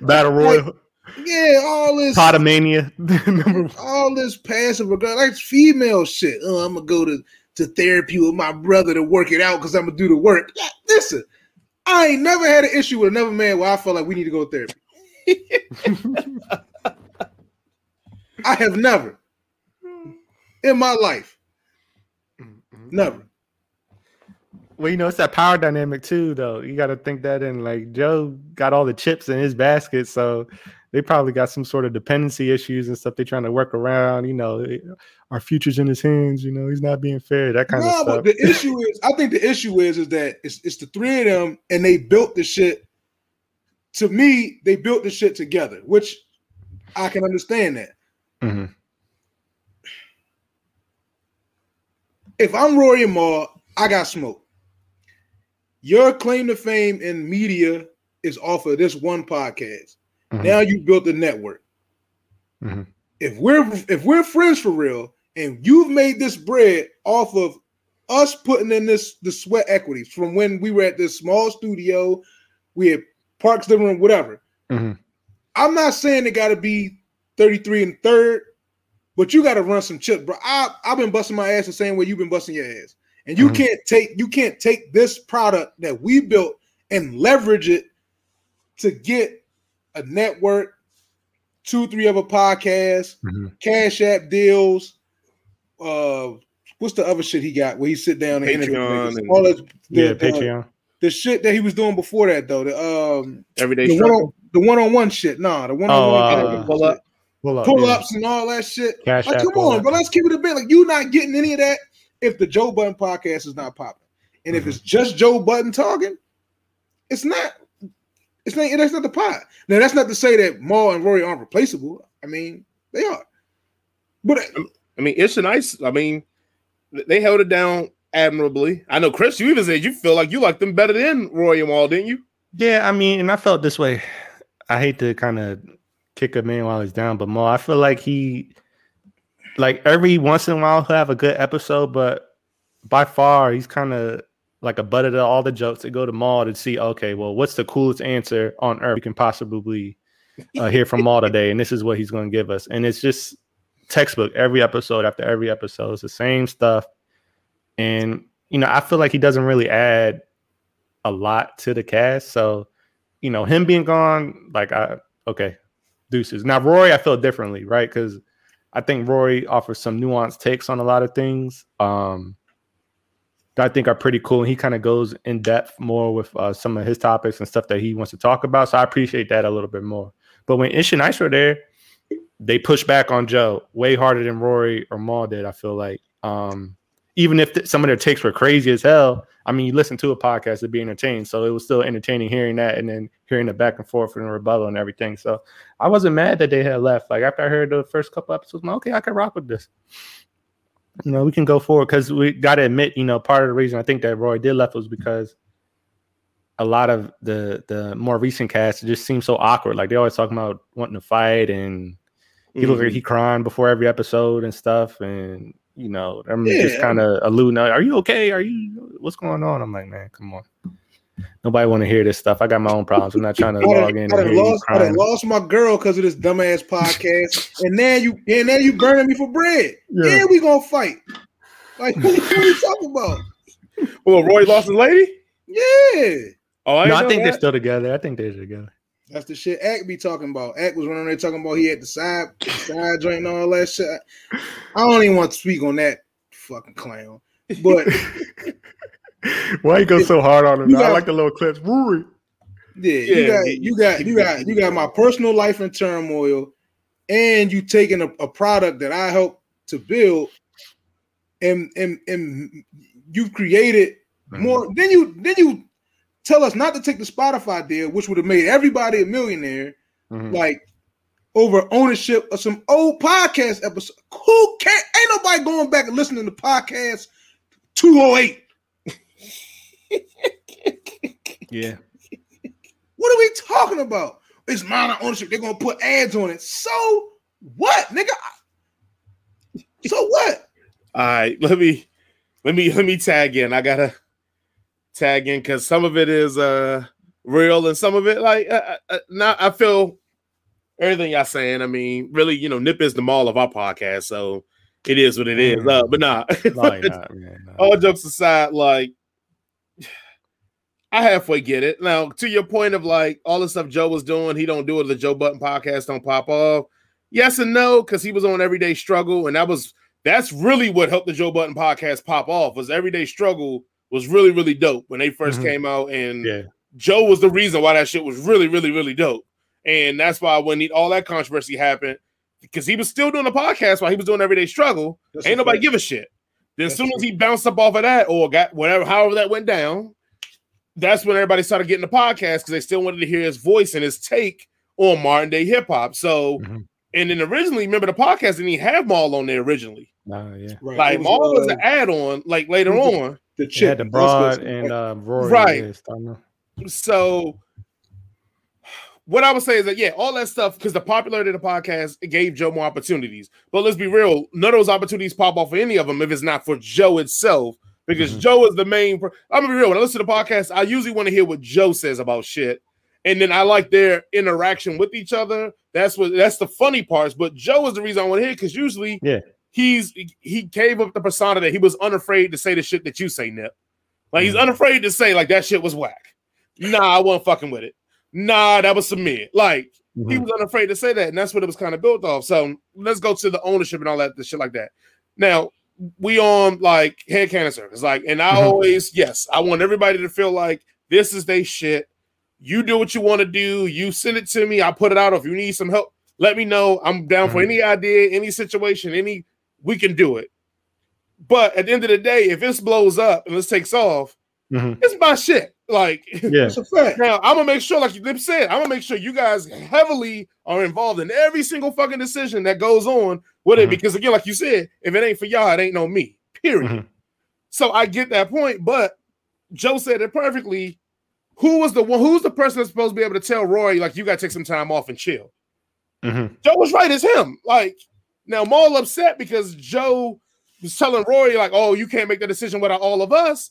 A: Battle Royal,
C: yeah, all this
A: Potomania.
C: All this passive regard, like female shit. Oh, I'm gonna go to, to therapy with my brother to work it out because I'm gonna do the work. Yeah, listen, I ain't never had an issue with another man where I felt like we need to go to therapy. I have never in my life, never.
A: Well, you know, it's that power dynamic too, though. You got to think that in. Like Joe got all the chips in his basket, so they probably got some sort of dependency issues and stuff they're trying to work around. You know, eh, our future's in his hands. You know, he's not being fair. That kind
C: no,
A: of stuff.
C: No, but the issue is, I think the issue is, is that it's, it's the three of them, and they built the shit. To me, they built the shit together, which I can understand that.
A: Mhm.
C: If I'm Rory and Mal, I got smoke. Your claim to fame in media is off of this one podcast.
A: Mhm.
C: Now you built a network.
A: Mhm.
C: If we're if we're friends for real, and you've made this bread off of us putting in this the sweat equity from when we were at this small studio, we had Parks living room, whatever.
A: Mhm.
C: I'm not saying it got to be 33 and third, but you got to run some chips, bro. I, I've been busting my ass the same way you've been busting your ass, and you
A: Mhm.
C: can't take you can't take this product that we built and leverage it to get a network, two, three other podcasts,
A: Mhm.
C: Cash App deals. Uh, what's the other shit he got where he sit down and interview
B: and-
C: all the, the,
A: Yeah,
C: the-
A: Patreon.
C: the shit that he was doing before that though. The um
B: everyday
C: the one on, the one-on-one shit. Nah, the one
A: Oh,
C: on
A: uh,
C: one
B: pull up.
A: Pull up,
C: pull
A: yeah.
C: ups and all that shit.
A: Cash
C: like, come on,
A: that.
C: bro. Let's keep it a bit. Like, you not getting any of that if the Joe Budden podcast is not popping. And if mm-hmm. it's just Joe Budden talking, it's not. It's not. That's not the pot. Now, that's not to say that Mal and Rory aren't replaceable. I mean, they are. But uh,
B: I mean, it's and Ice. I mean, they held it down admirably. I know, Chris. You even said you feel like you liked them better than Roy and Wall, didn't you?
A: Yeah, I mean, and I felt this way. I hate to kind of kick a man while he's down, but Mo, I feel like he, like every once in a while, he'll have a good episode, but by far, he's kind of like a butt of all the jokes that go to Mal to see, okay, well, what's the coolest answer on earth we can possibly uh, hear from Mal today? And this is what he's going to give us. And it's just textbook every episode after every episode. It's the same stuff. And, you know, I feel like he doesn't really add a lot to the cast. So, you know, him being gone, like I okay, deuces. Now Rory, I feel differently, right? Because I think Rory offers some nuanced takes on a lot of things. Um that I think are pretty cool. And he kind of goes in depth more with uh, some of his topics and stuff that he wants to talk about. So I appreciate that a little bit more. But when Ish and Ice were there, they pushed back on Joe way harder than Rory or Mal did. I feel like, um, even if th- some of their takes were crazy as hell, I mean, you listen to a podcast to be entertained, so it was still entertaining hearing that and then hearing the back and forth and the rebuttal and everything. So I wasn't mad that they had left. Like after I heard the first couple episodes, I'm like, okay, I can rock with this. You know, we can go forward because we got to admit, you know, part of the reason I think that Roy did left was because a lot of the the more recent casts just seem so awkward. Like they always talking about wanting to fight, and he looked like he crying before every episode and stuff, and you know, I'm just kind of alluding. Are you okay? Are you? What's going on? I'm like, man, come on. Nobody want to hear this stuff. I got my own problems. I'm not trying to
C: I
A: log in
C: I
A: and
C: done lost, I done lost my girl because of this dumbass podcast, and now you and now you burning me for bread.
A: Yeah.
C: Yeah, we gonna fight. Like what, what are you talking about?
B: Well, Roy lost his lady.
C: Yeah,
B: Oh, I,
A: No, I
B: know
A: think they're still together. I think they're together.
C: That's the shit Ack be talking about. Ack was running there talking about he had the side the side joint and all that shit. I don't even want to speak on that fucking clown. But
A: Why you go so hard on him?
C: You
A: I like the little clips. Rory.
C: yeah, you got you got you got you got my personal life in turmoil, and you taking a, a product that I helped to build, and and and you've created mm-hmm. more. Then you then you tell us not to take the Spotify deal, which would have made everybody a millionaire,
A: Mhm.
C: like over ownership of some old podcast episode. Who can't? Ain't nobody going back and listening to podcast 208.
A: Yeah.
C: What are we talking about? It's minor ownership. They're gonna put ads on it. So what, nigga? So what?
B: All right, let me let me let me tag in. I gotta tag in because some of it is uh real and some of it like uh, uh, now I feel everything y'all saying. I mean, really, you know, Nip is the Mal of our podcast, so it is what it is.
A: Mm.
B: Uh, but nah,
A: you're not, man, no.
B: all jokes aside, like I halfway get it. Now, to your point of like all the stuff Joe was doing, he don't do it. The Joe Budden podcast don't pop off. Yes and no, because he was on Everyday Struggle, and that was that's really what helped the Joe Budden podcast pop off. Was Everyday Struggle was really really dope when they 1st
A: Mhm.
B: came out, and
A: Yeah.
B: Joe was the reason why that shit was really really really dope, and that's why when he, all that controversy happened, because he was still doing the podcast while he was doing Everyday Struggle,
C: That's
B: ain't nobody
C: fact.
B: give a shit. Then as
C: That's
B: soon as he bounced up off of that or got whatever, however that went down, that's when everybody started getting the podcast because they still wanted to hear his voice and his take on modern day hip hop. So,
A: Mhm.
B: and then originally, remember the podcast didn't even have Mal on there originally.
A: Nah, yeah.
C: Right.
B: Like
C: It was,
B: Mal was
C: uh,
B: an add on, like later on.
C: The
A: They had the broad and uh, Rory.
B: Right. So, what I would say is that yeah, all that stuff because the popularity of the podcast it gave Joe more opportunities. But let's be real, none of those opportunities pop off for any of them if it's not for Joe itself. Because
A: Mhm.
B: Joe is the main. Per- I'm gonna be real. When I listen to the podcast, I usually want to hear what Joe says about shit, and then I like their interaction with each other. That's what that's the funny parts. But Joe is the reason I want to hear because usually,
A: Yeah.
B: He's he gave up the persona that he was unafraid to say the shit that you say, Nip. Like he's
A: Mhm.
B: unafraid to say like that shit was whack. Nah, I wasn't fucking with it. Nah, that was some mid. Like he
A: Mhm.
B: was unafraid to say that, and that's what it was kind of built off. So let's go to the ownership and all that, the shit like that. Now we on like head cannon circus, like, and I
A: Mhm.
B: always yes, I want everybody to feel like this is they shit. You do what you want to do. You send it to me. I put it out. If you need some help, Let me know. I'm down for
A: Mhm.
B: any idea, any situation, any we can do it. But at the end of the day, if this blows up and this takes off,
A: Mhm.
B: it's my shit. Like
A: Yeah.
C: That's a fact.
B: now, I'm gonna make sure, like you said, I'm gonna make sure you guys heavily are involved in every single fucking decision that goes on with it.
A: Mhm.
B: Because again, like you said, if it ain't for y'all, it ain't no me. Period.
A: Mhm.
B: So I get that point, but Joe said it perfectly. Who was the one? Who's the person that's supposed to be able to tell Roy like you got to take some time off and chill?
A: Mhm.
B: Joe was right as him. Like now, Mal upset because Joe was telling Rory like, "Oh, you can't make the decision without all of us."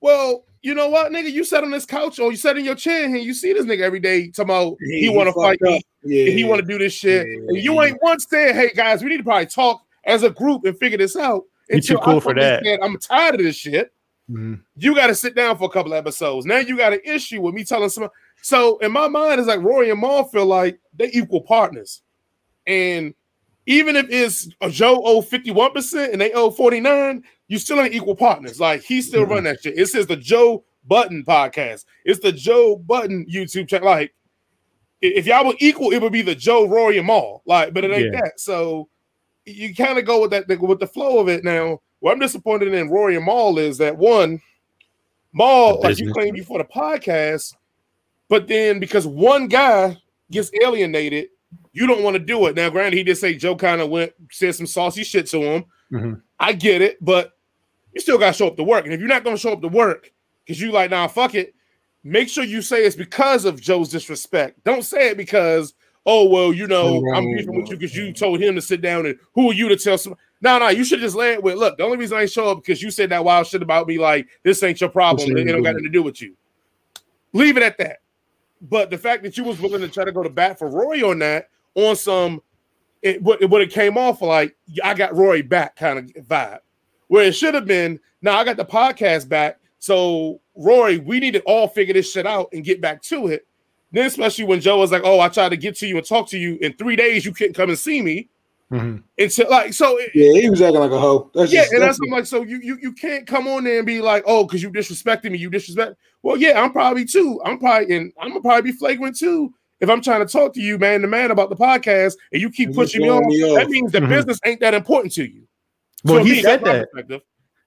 B: Well, you know what, nigga? You sat on this couch or you sat in your chair and you see this nigga every day. Talking about he, want to fight me.
C: Yeah,
B: and he want to do this shit.
C: Yeah.
B: And you ain't once said, "Hey guys, we need to probably talk as a group and figure this out."
A: You too
B: I
A: cool for
B: fucking
A: that.
B: said, I'm tired of this shit
A: Mhm.
B: you got to sit down for a couple episodes. Now you got an issue with me telling someone. So in my mind, it's like Rory and Mal feel like they equal partners, and even if it's a Joe owe fifty one percent and they owe forty nine, you still ain't equal partners. Like he still
A: Mhm.
B: run that shit. It says the Joe Budden podcast. It's the Joe Budden YouTube channel. Like if y'all were equal, it would be the Joe, Rory, and Mal. Like, but it ain't
A: Yeah.
B: that. So you kind of go with that with the flow of it now. What I'm disappointed in Rory and Mal is that one, Mal,
A: The
B: like you claimed you for the podcast, but then because one guy gets alienated, you don't want to do it. Now, granted, he did say Joe kind of went said some saucy shit to him.
A: Mhm.
B: I get it, but you still got to show up to work. And if you're not going to show up to work because you like, nah, fuck it, make sure you say it's because of Joe's disrespect. Don't say it because, oh, well, you know, I'm
C: Right.
B: beefing with you because you told him to sit down and who are you to tell some. No, no, you should just lay it with. Look, the only reason I ain't show up because you said that wild shit about me, like this ain't your problem. It don't got nothing to do with you. Leave it at that. But the fact that you was willing to try to go to bat for Roy on that, on some, it what it, what it came off like, I got Roy back kind of vibe, where it should have been. Now I got the podcast back, so Roy, we need to all figure this shit out and get back to it. Then, especially when Joe was like, "Oh, I tried to get to you and talk to you in three days, you couldn't come and see me."
A: Mhm.
B: so like, so it,
C: Yeah, he was acting like a hoe. That's
B: yeah,
C: just,
B: and that's
C: that's
B: I'm like, so you you you can't come on there and be like, oh, because you disrespected me, you disrespect. Well, yeah, I'm probably too. I'm probably and I'm gonna probably be flagrant too if I'm trying to talk to you, man, to man about the podcast, and you keep
C: And
B: pushing me
C: throwing
B: off.
C: me
B: That
C: off.
B: means the
A: Mhm.
B: business ain't that important to you.
A: Well,
B: So
A: he
B: me,
A: said that.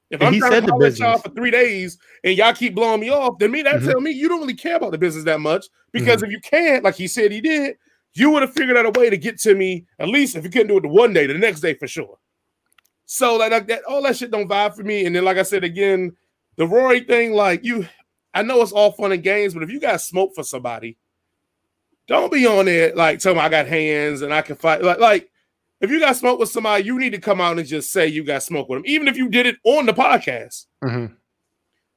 B: If
A: And
B: I'm
A: he
B: trying
A: said
B: to
A: the
B: holler at y'all for three days and y'all keep blowing me off, then me that
A: Mhm.
B: tell me you don't really care about the business that much.
A: Mm-hmm.
B: Because if you can't, like he said he did, you would have figured out a way to get to me at least if you couldn't do it the one day, the next day for sure. So like, like that, all that shit don't vibe for me. And then, like I said again, the Rory thing, like you, I know it's all fun and games, but if you got smoke for somebody, don't be on there like tell me I got hands and I can fight. Like, like if you got smoke with somebody, you need to come out and just say you got smoke with them, even if you did it on the podcast.
A: Mhm.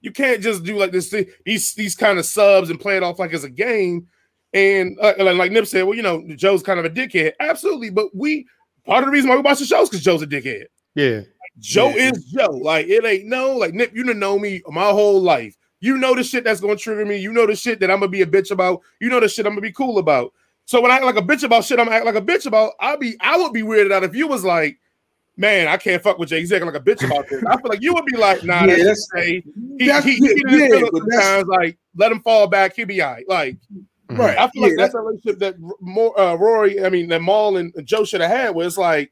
B: You can't just do like this thing, these these kind of subs and play it off like it's a game. And uh, like, like Nip said, well, you know, Joe's kind of a dickhead. Absolutely, but we part of the reason why we watch the shows because Joe's a dickhead.
A: Yeah.
B: Joe
C: Yeah.
B: is Joe. Like it ain't no like Nip. You done know me my whole life. You know the shit that's gonna trigger me. You know the shit that I'm gonna be a bitch about. You know the shit I'm gonna be cool about. So when I act like a bitch about shit, I'm gonna act like a bitch about. I'll be. I would be weirded out if you was like, man, I can't fuck with Jay. He's acting like a bitch about this. I feel like you would be like, nah,
C: Yeah,
B: that's
C: that's-
B: say he,
C: that's-
B: he, he, get in
C: yeah, that's-
B: sometimes. Like let him fall back. He'll be all right. Like
A: Mhm.
C: right.
B: I feel
C: yeah,
B: like that's a relationship that more uh, Rory, I mean, that Mal and Joe should have had. Where it's like,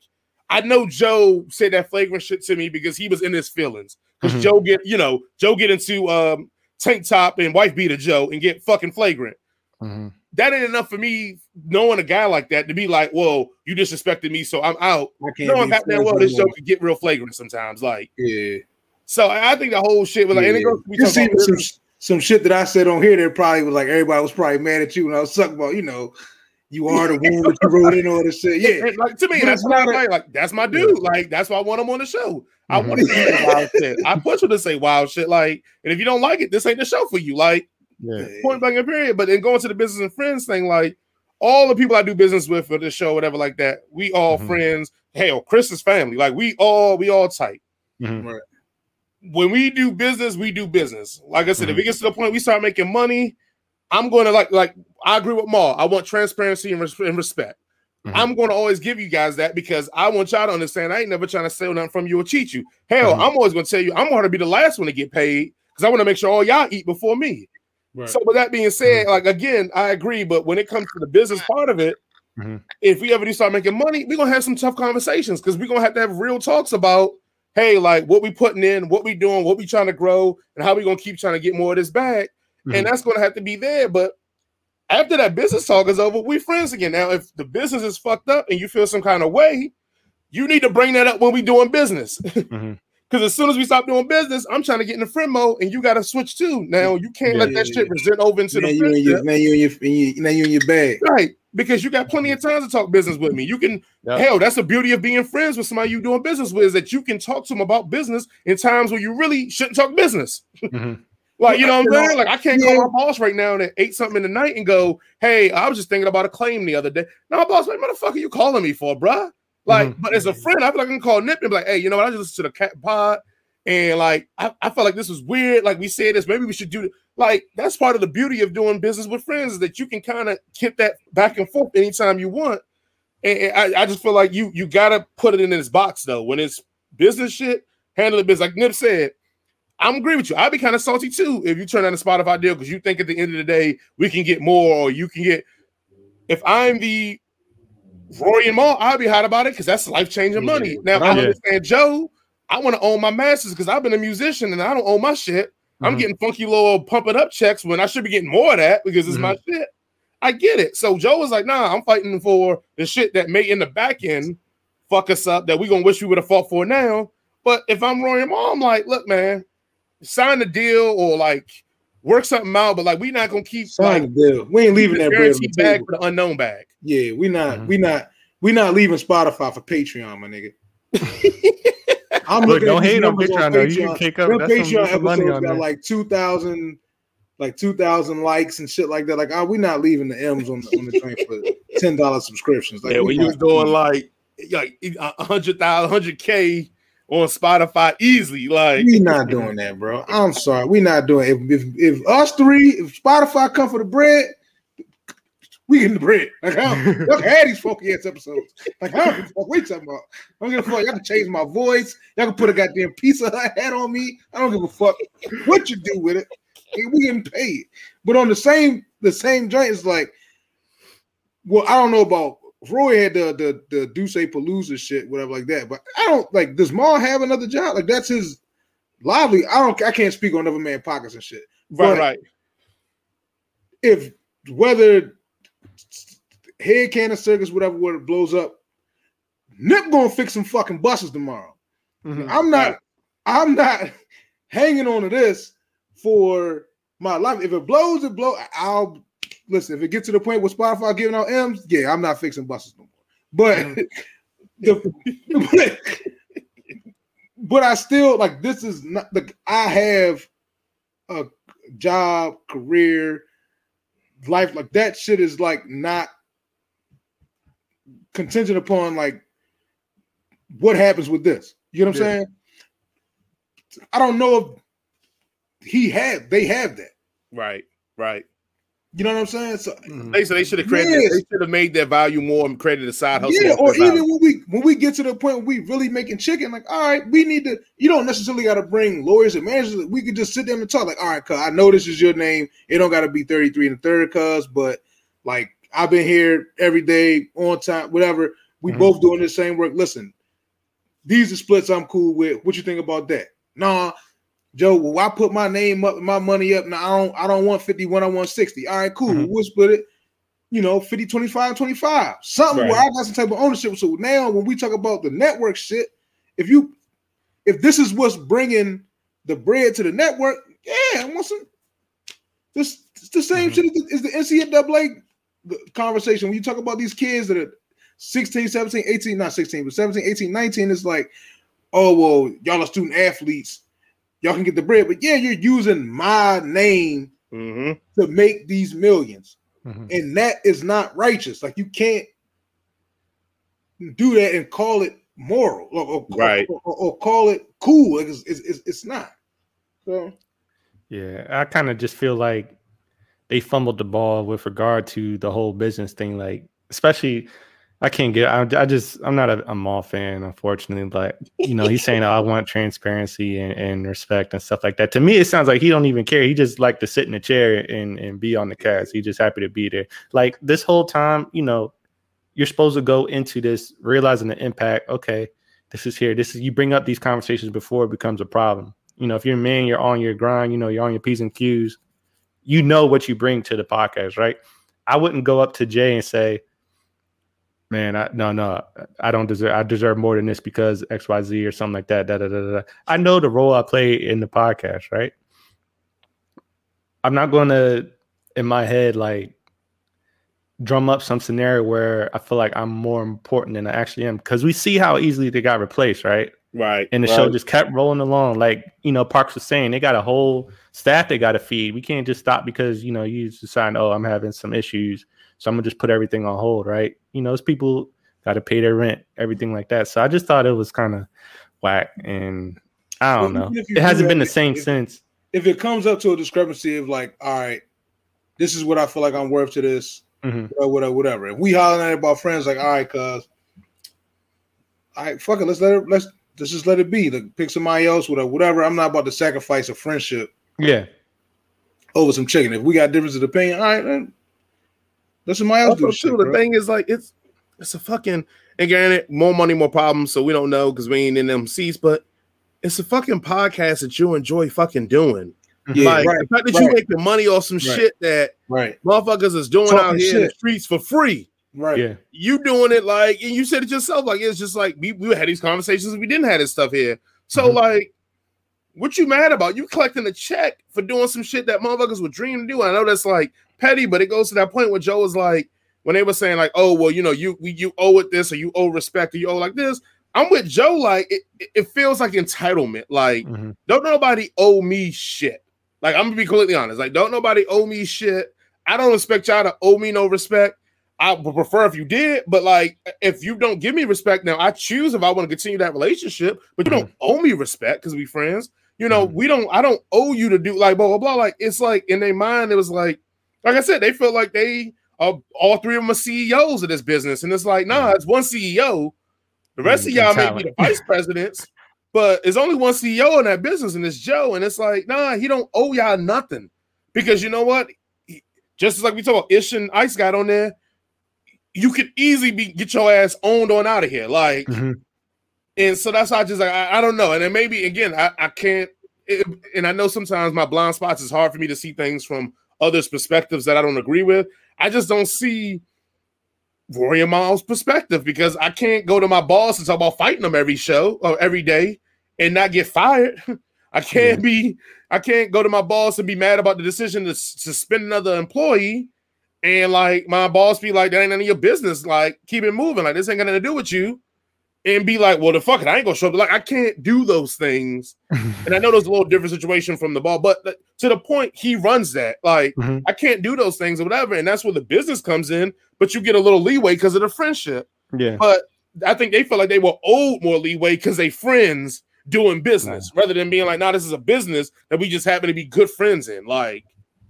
B: I know Joe said that flagrant shit to me because he was in his feelings. Because
A: Mhm.
B: Joe get, you know, Joe get into um, tank top and wife beater Joe and get fucking flagrant.
A: Mhm.
B: That ain't enough for me knowing a guy like that to be like, whoa, you disrespected me, so I'm out. Knowing
C: be
B: that damn well, this Joe
C: him.
B: could get real flagrant sometimes. Like,
C: Yeah.
B: so I I think the whole shit was like, and it goes, we
C: Just
B: talk about
C: some some shit that I said on here that probably was like everybody was probably mad at you when I was talking about, you know, you are the one that you wrote in all this shit. Yeah.
B: And, like to me,
C: But
B: that's not
C: not a-
B: like, like that's my dude. Like that's why I want him on the show. I
A: Mhm.
B: want to say wild shit. I push him to say wild shit. Like, and if you don't like it, this ain't the show for you. Like,
A: Yeah.
B: point blank and period. But then going to the business and friends thing, like all the people I do business with for this show, whatever, like that, we all
A: Mhm.
B: friends. Hell, Chris is family. Like we all we all tight.
A: Mhm.
B: When we do business, we do business. Like I said, if
A: Mhm.
B: it gets to the point we start making money, I'm going to like like I agree with Mal. I want transparency and, res- and respect.
A: Mhm.
B: I'm going to always give you guys that because I want y'all to understand I ain't never trying to steal nothing from you or cheat you. Hell,
A: Mhm.
B: I'm always going to tell you I'm going to be the last one to get paid because I want to make sure all y'all eat before me.
C: Right.
B: So, with that being said, like again, I agree, but when it comes to the business part of it,
A: Mhm.
B: if we ever do start making money, we're gonna have some tough conversations because we're gonna have to have real talks about hey, like what we putting in, what we doing, what we trying to grow, and how we gonna keep trying to get more of this back. And that's gonna have to be there. But after that business talk is over, we friends again. Now, if the business is fucked up and you feel some kind of way, you need to bring that up when we doing business.
A: Mhm.
B: Because as soon as we stop doing business, I'm trying to get in the friend mode, and you got to switch too. Now you can't let
C: Yeah,
B: that
C: yeah,
B: shit
C: yeah.
B: resent over into
C: now
B: the
C: you in your now you in your, in your now you in your bag.
B: right? Because you got plenty of time to talk business with me. You can
A: Yep.
B: hell, that's the beauty of being friends with somebody you doing business with is that you can talk to them about business in times where you really shouldn't talk business.
A: Mhm.
B: Like you know what I'm saying? Like I can't
C: yeah.
B: call my boss right now and ate something in the night and go, "Hey, I was just thinking about a claim the other day." No, boss, what the motherfucker you calling me for, bruh? Like,
A: Mhm.
B: but as a friend, I feel like I can call Nip and be like, "Hey, you know what? I just listened to the cat pod, and like I, I felt like this was weird. Like we said this, maybe we should do it." Like that's part of the beauty of doing business with friends is that you can kind of keep that back and forth anytime you want. And, and I, I just feel like you you gotta put it in this box though. When it's business shit, handle it business. Like Nip said, I'm agree with you. I'd be kind of salty too if you turn down the Spotify deal because you think at the end of the day we can get more or you can get. If I'm the Rory and Mal, I'd be hot about it because that's life changing money. Now I understand Joe. I want to own my masters because I've been a musician and I don't own my shit. I'm
A: Mhm.
B: getting funky little pump it up checks when I should be getting more of that because it's my shit. I get it. So Joe was like, nah, I'm fighting for the shit that may in the back end fuck us up that we gonna wish we would have fought for now. But if I'm Rory and Mal, I'm like, look, man, sign the deal or like work something out, but like we not gonna keep
C: Sign
B: like
C: the deal. We ain't leaving that bread on the
B: guaranteed bag for the unknown bag.
C: Yeah, we not
A: Mhm.
C: we not we not leaving Spotify for Patreon, my nigga. I'm
A: Look,
C: looking
A: don't
C: at these
A: hate on
C: numbers
A: Patreon though. You can kick up
C: Them
A: that's some,
C: Patreon
A: that's some money
C: episodes
A: on
C: got
A: there.
C: like two thousand, like two thousand likes and shit like that. Like, oh, we not leaving the M's on the on the train for ten dollars subscriptions. Like,
B: yeah,
C: we
B: when you was doing like like a hundred thousand, hundred K on Spotify easily, like
C: we not doing that, bro. I'm sorry, we're not doing. If if, if us three, if Spotify come for the bread, we getting the bread. Like, I can these funky ass episodes. Like, I don't give a fuck. What you talking about? I don't give a fuck. Y'all can change my voice. Y'all can put a goddamn Pizza Hut hat on me. I don't give a fuck what you do with it. And we getting paid. But on the same the same joint is like, well, I don't know about Roy had the the the Duce Palooza shit, whatever like that. But I don't like. Does Mal have another job? Like that's his lively. I don't. I can't speak on another man pockets and shit.
B: right,
C: but-
B: right.
C: If whether head cannon circus, whatever, where it blows up, Nip gonna fix some fucking buses tomorrow.
A: Mhm.
C: I'm not.
B: Right.
C: I'm not hanging on to this for my life. If it blows, it blow. I'll listen. If it gets to the point where Spotify giving out M's, yeah, I'm not fixing buses no more. But the, but, but I still like this is not the I have a job, career, life like that shit is like not contingent upon like what happens with this. You know what I'm
A: Yeah.
C: saying? I don't know if he had they have that.
B: Right, right.
C: You know what I'm saying? So
A: Mhm.
B: They said they should have created.
C: Yes.
B: They should have made their value more and created a side hustle.
C: yeah, or even
B: value.
C: when we when we get to the point where we really making chicken, like, all right, we need to. You don't necessarily got to bring lawyers and managers. We could just sit down and talk. Like, all right, cuz I know this is your name. It don't got to be 33 and a third, cuz, but like I've been here every day on time, whatever. We
A: Mhm.
C: both doing the same work. Listen, these are splits I'm cool with. What you think about that? Nah, Joe. Well, I put my name up, my money up. Now I don't. I don't want 51. I want 60. All right, cool.
A: Mhm.
C: We'll split it you know, 50, 25, 25. Something where I got some type of ownership. So now when we talk about the network shit, if you if this is what's bringing the bread to the network, yeah, I want some this it's the same
A: Mhm.
C: shit as the, as the NCAA conversation. When you talk about these kids that are 16, 17, 18, not 16, but 17, 18, 19, it's like, oh, well, y'all are student athletes. Y'all can get the bread. But yeah, you're using my name
B: Mhm.
C: to make these millions
A: Mhm.
C: and that is not righteous. Like you can't do that and call it moral or, or-
B: Right.
C: or, or- or call it cool. Like, It's, it's, it's, it's not. So
A: Yeah, I kind of just feel like they fumbled the ball with regard to the whole business thing. Like, especially, I can't get. I, I just, I'm not a, a Mal fan, unfortunately. But you know, he's saying oh, I want transparency and, and respect and stuff like that. To me, it sounds like he don't even care. He just like to sit in a chair and and be on the cast. He's just happy to be there. Like this whole time, you know, you're supposed to go into this realizing the impact. Okay, this is here. This is you bring up these conversations before it becomes a problem. You know, if you're a man, you're on your grind. You know, you're on your p's and q's. You know what you bring to the podcast, right? I wouldn't go up to Jay and say, "Man, I, no, no, I don't deserve. I deserve more than this because X, Y, Z or something like that." Da, da, da, da. I know the role I play in the podcast, right? I'm not going to, in my head, like drum up some scenario where I feel like I'm more important than I actually am because we see how easily they got replaced, right?
B: Right.
A: And the
B: right.
A: show just kept rolling along. Like, you know, Parks was saying, they got a whole staff they got to feed. We can't just stop because, you know, you decide, oh, I'm having some issues. So I'm to just put everything on hold, right? You know, those people got to pay their rent, everything like that. So I just thought it was kind of whack. And I don't
C: Well,
A: know. It hasn't been the same
C: if-
A: since.
C: If it comes up to a discrepancy of like, all right, this is what I feel like I'm worth to this,
A: Mhm.
C: or whatever, whatever. If we hollering at it about friends, like, all right, cuz, all right, fuck it, let's let it, let's let's just let it be. Like, pick somebody else, whatever, whatever. I'm not about to sacrifice a friendship
A: Yeah.
C: over some chicken. If we got difference of opinion, all right, then let somebody else do
B: Also,
C: the shit.
B: too, the
C: bro.
B: thing is like it's it's a fucking and granted, more money, more problems. So we don't know because we ain't in them seats, but it's a fucking podcast that you enjoy fucking doing.
C: Yeah,
B: like
C: right,
B: the fact that you
C: right.
B: making money off some
C: Right.
B: shit that
C: right,
B: motherfuckers is doing
C: Talking
B: out here in the streets for free.
C: right.
A: Yeah.
B: You doing it like, and you said it yourself, like it's just like we, we had these conversations. We didn't have this stuff here. So
A: Mhm.
B: like, what you mad about? You collecting a check for doing some shit that motherfuckers would dream to do. I know that's like petty, but it goes to that point where Joe was like, when they were saying like, oh well, you know, you we, you owe it this or you owe respect or you owe like this. I'm with Joe. Like it, it- feels like entitlement. Like
A: Mhm.
B: don't nobody owe me shit. Like I'm gonna be completely honest. Like don't nobody owe me shit. I don't expect y'all to owe me no respect. I would prefer if you did, but like if you don't give me respect now, I choose if I want to continue that relationship. But you don't owe me respect because we friends. You know,
A: Mhm.
B: we don't. I don't owe you to do like blah blah blah. Like it's like in their mind, it was like, like I said, they feel like they are all three of them are CEOs of this business, and it's like, nah, it's one CEO. The rest of
A: Mm,
B: y'all may be the vice presidents, but it's only one CEO in that business, and it's Joe. And it's like, nah, he don't owe y'all nothing because you know what? He- just as like we talk about Ish and Ice got on there, you could easily be get your ass owned on out of here, like.
A: Mhm.
B: And so that's why I just like I, I don't know. And then maybe again, I, I can't it- and I know sometimes my blind spots is hard for me to see things from others' perspectives that I don't agree with. I just don't see Rory and Miles' perspective because I can't go to my boss and talk about fighting them every show or every day and not get fired. I can't be I can't go to my boss and be mad about the decision to suspend another employee and like my boss be like, that ain't none of your business. Like, keep it moving. Like, this ain't got nothing to do with you. And be like, well, the fuck it, I ain't gonna show up. Like, I can't do those things. And I know there's a little different situation from the ball, but th- to the point, he runs that. Like,
A: Mhm.
B: I can't do those things or whatever. And that's where the business comes in, but you get a little leeway because of the friendship.
A: Yeah.
B: But I think they felt like they were owed more leeway because they friends doing business rather than being like, nah, this is a business that we just happen to be good friends in. Like,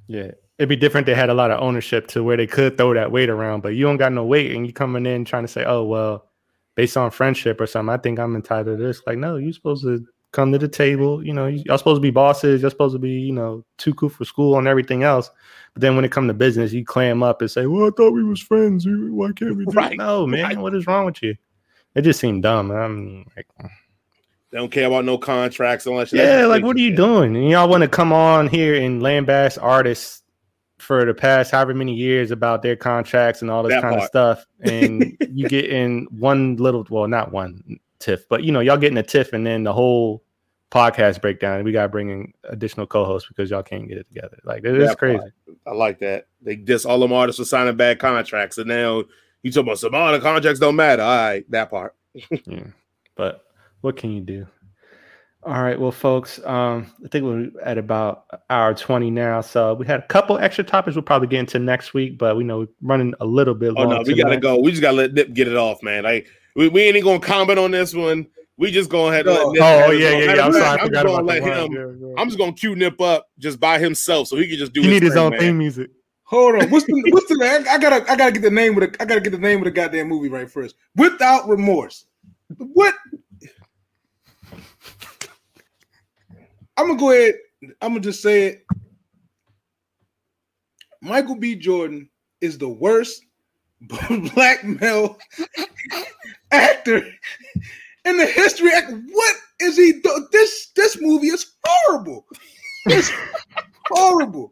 A: Yeah. It'd be different. They had a lot of ownership to where they could throw that weight around, but you don't got no weight and you coming in trying to say, oh, well, based on friendship or something, I think I'm entitled to this. Like, no, you're supposed to come to the table. You know, y'all supposed to be bosses. You're supposed to be, you know, too cool for school and everything else. But then when it come to business, you clam up and say, well, I thought we was friends. Why can't we do
B: Right,
A: No, man,
B: right.
A: what is wrong with you? It just seemed dumb. I'm like,
B: they don't care about no contracts unless
A: yeah, like what are you doing? And y'all want to come on here and lambast artists for the past however many years about their contracts and all this
B: That
A: kind of stuff, and you get in one little, well, not one tiff, but you know, y'all getting a tiff, and then the whole podcast breakdown, and we got to bring in additional co-hosts because y'all can't get it together. Like it is crazy.
B: part. I like that. They just all them artists were signing bad contracts, and now you talk about some oh, the contracts don't matter. All right, that part.
A: Yeah, but what can you do? All right, well, folks, um, I think we're at about hour twenty now. So we had a couple extra topics. We'll probably get into next week, but we know we're running a little bit.
B: Oh
A: long
B: no, we gotta go. We just gotta let Nip get it off, man. Like we, we ain't even gonna comment on this one. We just go ahead and let Nip
A: Oh
B: have
A: yeah, yeah,
B: Matter
A: yeah. I'm sorry, I
B: I'm
A: forgot
B: gonna
A: about
B: let him.
A: Yeah, yeah.
B: I'm just gonna cue Nip up just by himself, so he can just do.
A: He
B: his
A: need his
B: thing,
A: own
B: man.
A: theme music.
C: Hold on. What's the what's the I, I gotta I gotta get the name of the I gotta get the name of the goddamn movie right first. Without remorse. What I'm gonna go ahead. I'm gonna just say it. Michael B. Jordan is the worst black male actor in the history. What is he doing? This this movie is horrible. It's horrible.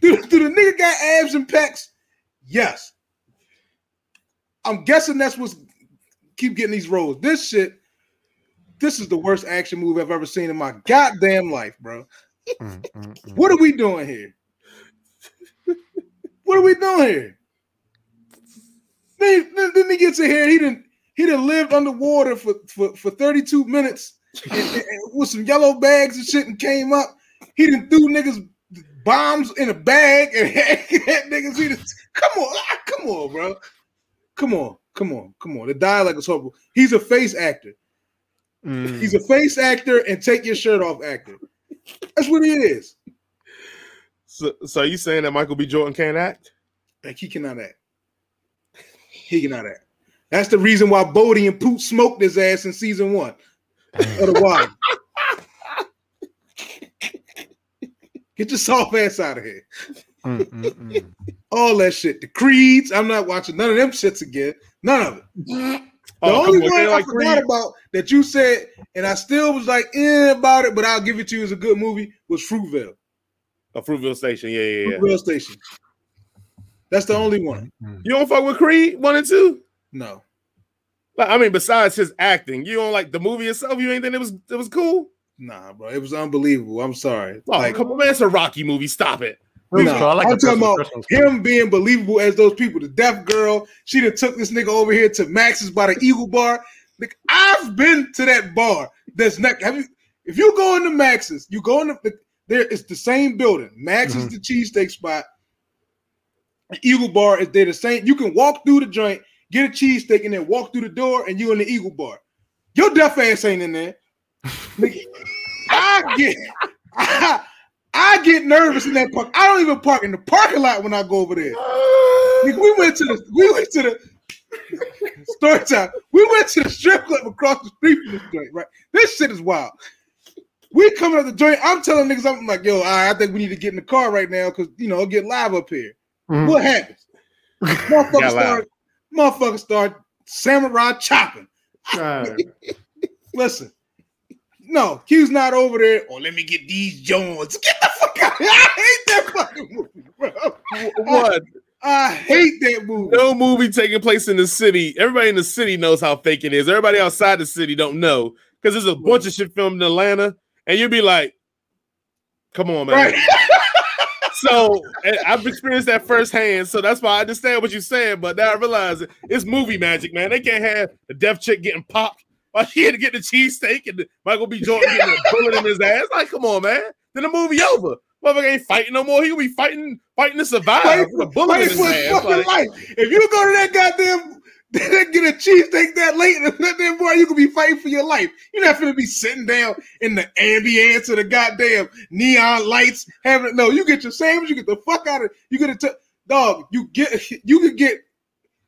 C: Do, do the nigga got abs and pecs? Yes. I'm guessing that's what's keep getting these roles. This shit, this is the worst action movie I've ever seen in my goddamn life, bro.
A: Mm, mm, mm.
C: What are we doing here? What are we doing here? Then, then, then he gets in here. He didn't. He done lived underwater for, for, for 32 minutes and, and- and with some yellow bags and shit and came up. He done threw niggas bombs in a bag and had niggas. He come on, ah, come on, bro. Come on, come on, come on. The dialogue is horrible. He's a face actor.
A: Mm.
C: He's a face actor and take your shirt off actor. That's what he is.
B: So, so you saying that Michael B. Jordan can't act?
C: Like he cannot act. He cannot act. That's the reason why Bodie and Poot smoked his ass in season one of the Wire. Get your soft ass out of here.
A: Mm, mm, mm.
C: All that shit. The creeds. I'm not watching none of them shits again. None of it. The
B: Oh,
C: only
B: come
C: one
B: they
C: I forgot
B: Creed?
C: about that you said, and I still was like eh about it, but I'll give it to you as a good movie, was Fruitvale.
B: A Fruitvale Station. Yeah, yeah, yeah.
C: Fruitvale Station. That's the only one.
A: Mm.
B: You don't fuck with Creed one and two?
C: No.
B: Like, I mean, besides his acting, you don't like the movie itself. You ain't think it was it was cool?
C: Nah, bro. It was unbelievable. I'm sorry.
B: Oh,
C: like,
B: come on, man! It's a Rocky movie. Stop it.
A: It was I like
C: I'm talking about
A: Christmas
C: him being believable as those people. The deaf girl, she done took this nigga over here to Max's by the Eagle Bar. Like, I've been to that bar. That's not. Have you? If you go into Max's, you go into the, there. It's the same building. Max is
A: Mhm.
C: the cheesesteak spot. The Eagle Bar is they're the same. You can walk through the joint, get a cheesesteak, and then walk through the door, and you in the Eagle Bar. Your deaf ass ain't in there. Nigga, I get. I, I get nervous in that park. I don't even park in the parking lot when I go over there. Nigga, we went to the we went to the story time. We went to the strip club across the street from this joint, right? This shit is wild. We coming up the joint. I'm telling niggas, I'm like, yo, all right, I think we need to get in the car right now because you know it'll get live up here.
A: Mm.
C: What happens? Motherfucker start, motherfucker start samurai chopping.
A: Right.
C: Listen, no, Q's not over there. Oh, let me get these Jones. Get the fuck out! I hate that fucking movie, bro.
B: What?
C: I hate that movie.
B: No movie taking place in the city. Everybody in the city knows how fake it is. Everybody outside the city don't know because there's a bunch of shit filmed in Atlanta, and you'd be like, "Come on, man."
C: Right.
B: So I've experienced that firsthand. So that's why I understand what you're saying. But now I realize it- it's movie magic, man. They can't have the deaf chick getting popped while she had to get the cheesesteak and Michael B. Jordan getting a bullet in his ass. Like, come on, man. Then the movie over. Motherfucker ain't fighting no more. He'll be fighting, fighting to survive
C: Fight
B: with a bullet in his ass. Like,
C: life. If you go to that goddamn get a cheesesteak that late and that damn boy, you could be fighting for your life. You're not gonna be sitting down in the ambience of the goddamn neon lights. Having no, you get your sandwich, you get the fuck out of you get a t- dog. You get you could get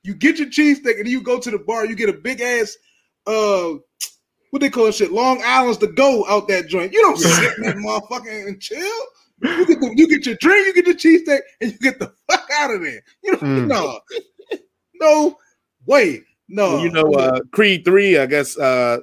C: you get your cheesesteak and you go to the bar. You get a big ass uh. What they call shit? Long Island's to go out that joint. You don't sit in that motherfucker and chill. You get the, you get your drink, you get your cheesesteak, and you get the fuck out of there. You know,
A: Mm.
C: no, no way, no.
B: Well, you know, uh, Creed three. I guess uh,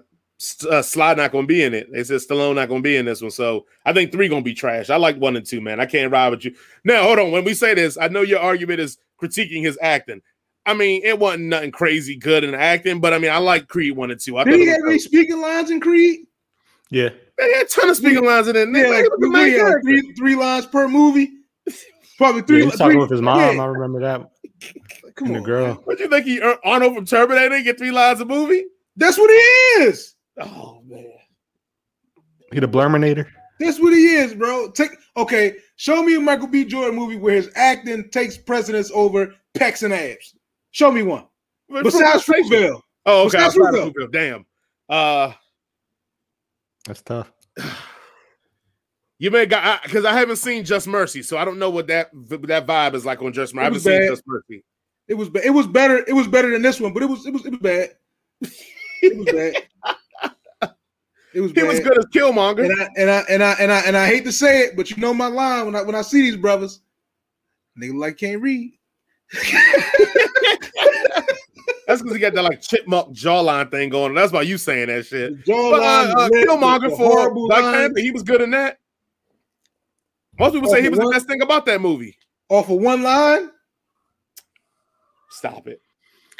B: uh, Sly not going to be in it. They said Stallone not going to be in this one, so I think three going to be trash. I like one and two, man. I can't ride with you. Now, hold on. When we say this, I know your argument is critiquing his acting. I mean, it wasn't nothing crazy good in acting, but I mean, I like Creed one and two. I
C: Did
B: thought
C: he have any speaking lines in Creed?
A: Yeah.
B: They had a ton of speaking lines in it.
C: Yeah,
B: Yeah,
C: like
B: the main
C: three, uh, three, three lines per movie. Probably
A: Yeah,
C: three.
A: he's talking
C: three-
A: with his mom.
C: yeah,
A: I remember that.
C: Come
A: and
C: on,
A: the girl.
C: man.
B: What you think he Ar- Arnold from Terminator get three lines a movie?
C: That's what he is.
B: Oh man,
A: He the Blurminator.
C: That's what he is, bro. Take okay. Show me a Michael B. Jordan movie where his acting takes precedence over pecs and abs. Show me one.
B: But
C: Besides
B: Fruitvale.
C: Fruitvale.
B: Oh, okay.
C: Besides Fruitvale.
B: Fruitvale, Damn. Uh,
A: That's tough.
B: You may got because I, haven't seen Just Mercy, so I don't know what that that vibe is like on Just Mercy. I
C: It
B: haven't
C: was
B: seen. Just Mercy.
C: It was it was better. It was better than this one, but it was it was it was bad. It was bad. It was
B: He
C: bad.
B: was good as Killmonger.
C: And I and I and I and I and I hate to say it, but you know my line when I when I see these brothers, nigga like can't read.
B: That's because he got that like chipmunk jawline thing going. on. That's why you saying that shit.
C: The
B: But uh, uh, Killmonger for Black
C: lines.
B: Panther, he was good in that. Most people say he was the best thing about that movie.
C: off of one line.
B: Stop it.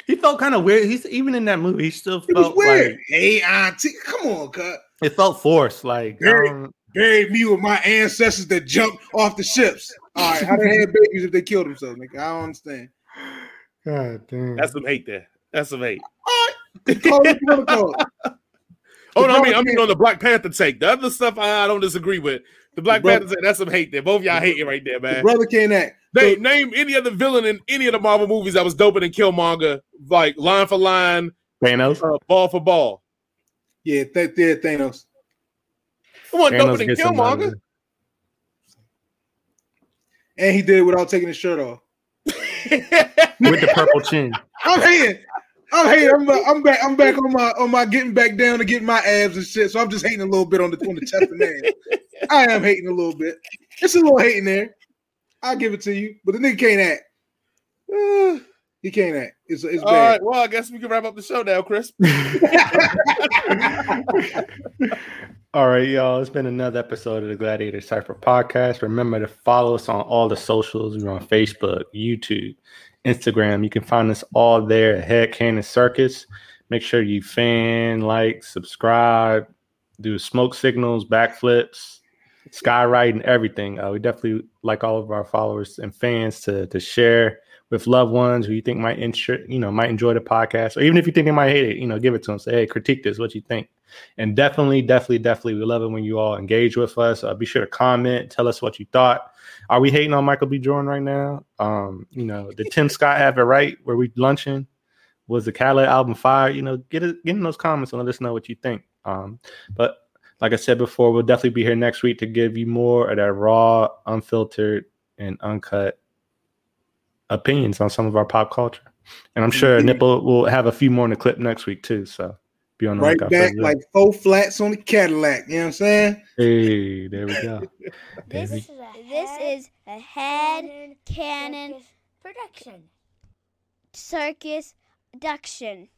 A: He felt kind of weird. He's even in that movie. He still
C: It was
A: felt
C: weird.
A: like
C: hey, auntie, come on, cut.
A: it felt forced. Like
C: Very-
A: um,
C: Buried me with my ancestors that jumped off the ships. All right, how they have babies if they killed themselves? Nigga? I don't understand.
A: God damn.
B: That's some hate there. That's some hate.
C: Call it what you wanna call it.
B: Oh no, I mean, I mean on the Black Panther take. The other stuff I, I don't disagree with. The Black
C: brother-
B: Panther take, that's some hate there. Both y'all hating right there,
C: The
B: man.
C: brother can't act.
B: Name, name any other villain in any of the Marvel movies that was doper than Killmonger, like line for line,
A: Thanos.
B: uh, ball for ball.
C: Yeah, th- yeah, Thanos.
B: It wasn't doper
A: Thanos
B: than Killmonger.
A: Another-
C: And he did it without taking his shirt off.
A: with the purple chin.
C: I'm hating. I'm hating. I'm, uh, I'm back. I'm back on my on my getting back down to getting my abs and shit. So I'm just hating a little bit on the on the chest and man. I am hating a little bit. It's a little hating there. I'll give it to you, but the nigga can't act. Uh, he can't act. It's it's
B: All
C: bad.
B: right, well, I guess we can wrap up the show now, Chris.
A: All right, y'all. It's been another episode of the Gladiator Cipher podcast. Remember to follow us on all the socials. We're on Facebook, YouTube, Instagram. You can find us all there at Head Cannon Circus. Make sure you fan, like, subscribe, do smoke signals, backflips, skywriting, everything. Uh, we definitely like all of our followers and fans to to share with loved ones who you think might insure, you know, might enjoy the podcast, or even if you think they might hate it, you know, give it to them. Say, hey, critique this. What you think? And definitely, definitely, definitely, we love it when you all engage with us. Uh, be sure to comment, tell us what you thought. Are we hating on Michael B. Jordan right now? Um, you know, did Tim Scott have it right? Were we lunching? Was the Khaled album fire? You know, get it, get in those comments and let us know what you think. Um, but like I said before, we'll definitely be here next week to give you more of that raw, unfiltered, and uncut opinions on some of our pop culture. And I'm sure
C: Mhm.
A: Nipple will have a few more in the clip next week too. So be on the
C: Right
A: lookout
C: back
A: for that.
C: like four flats on the Cadillac. You know what I'm saying?
A: Hey, there we go.
D: This
A: Baby.
D: is a
E: This
D: head
E: is a head
D: cannon
E: cannon
D: production.
E: circus production.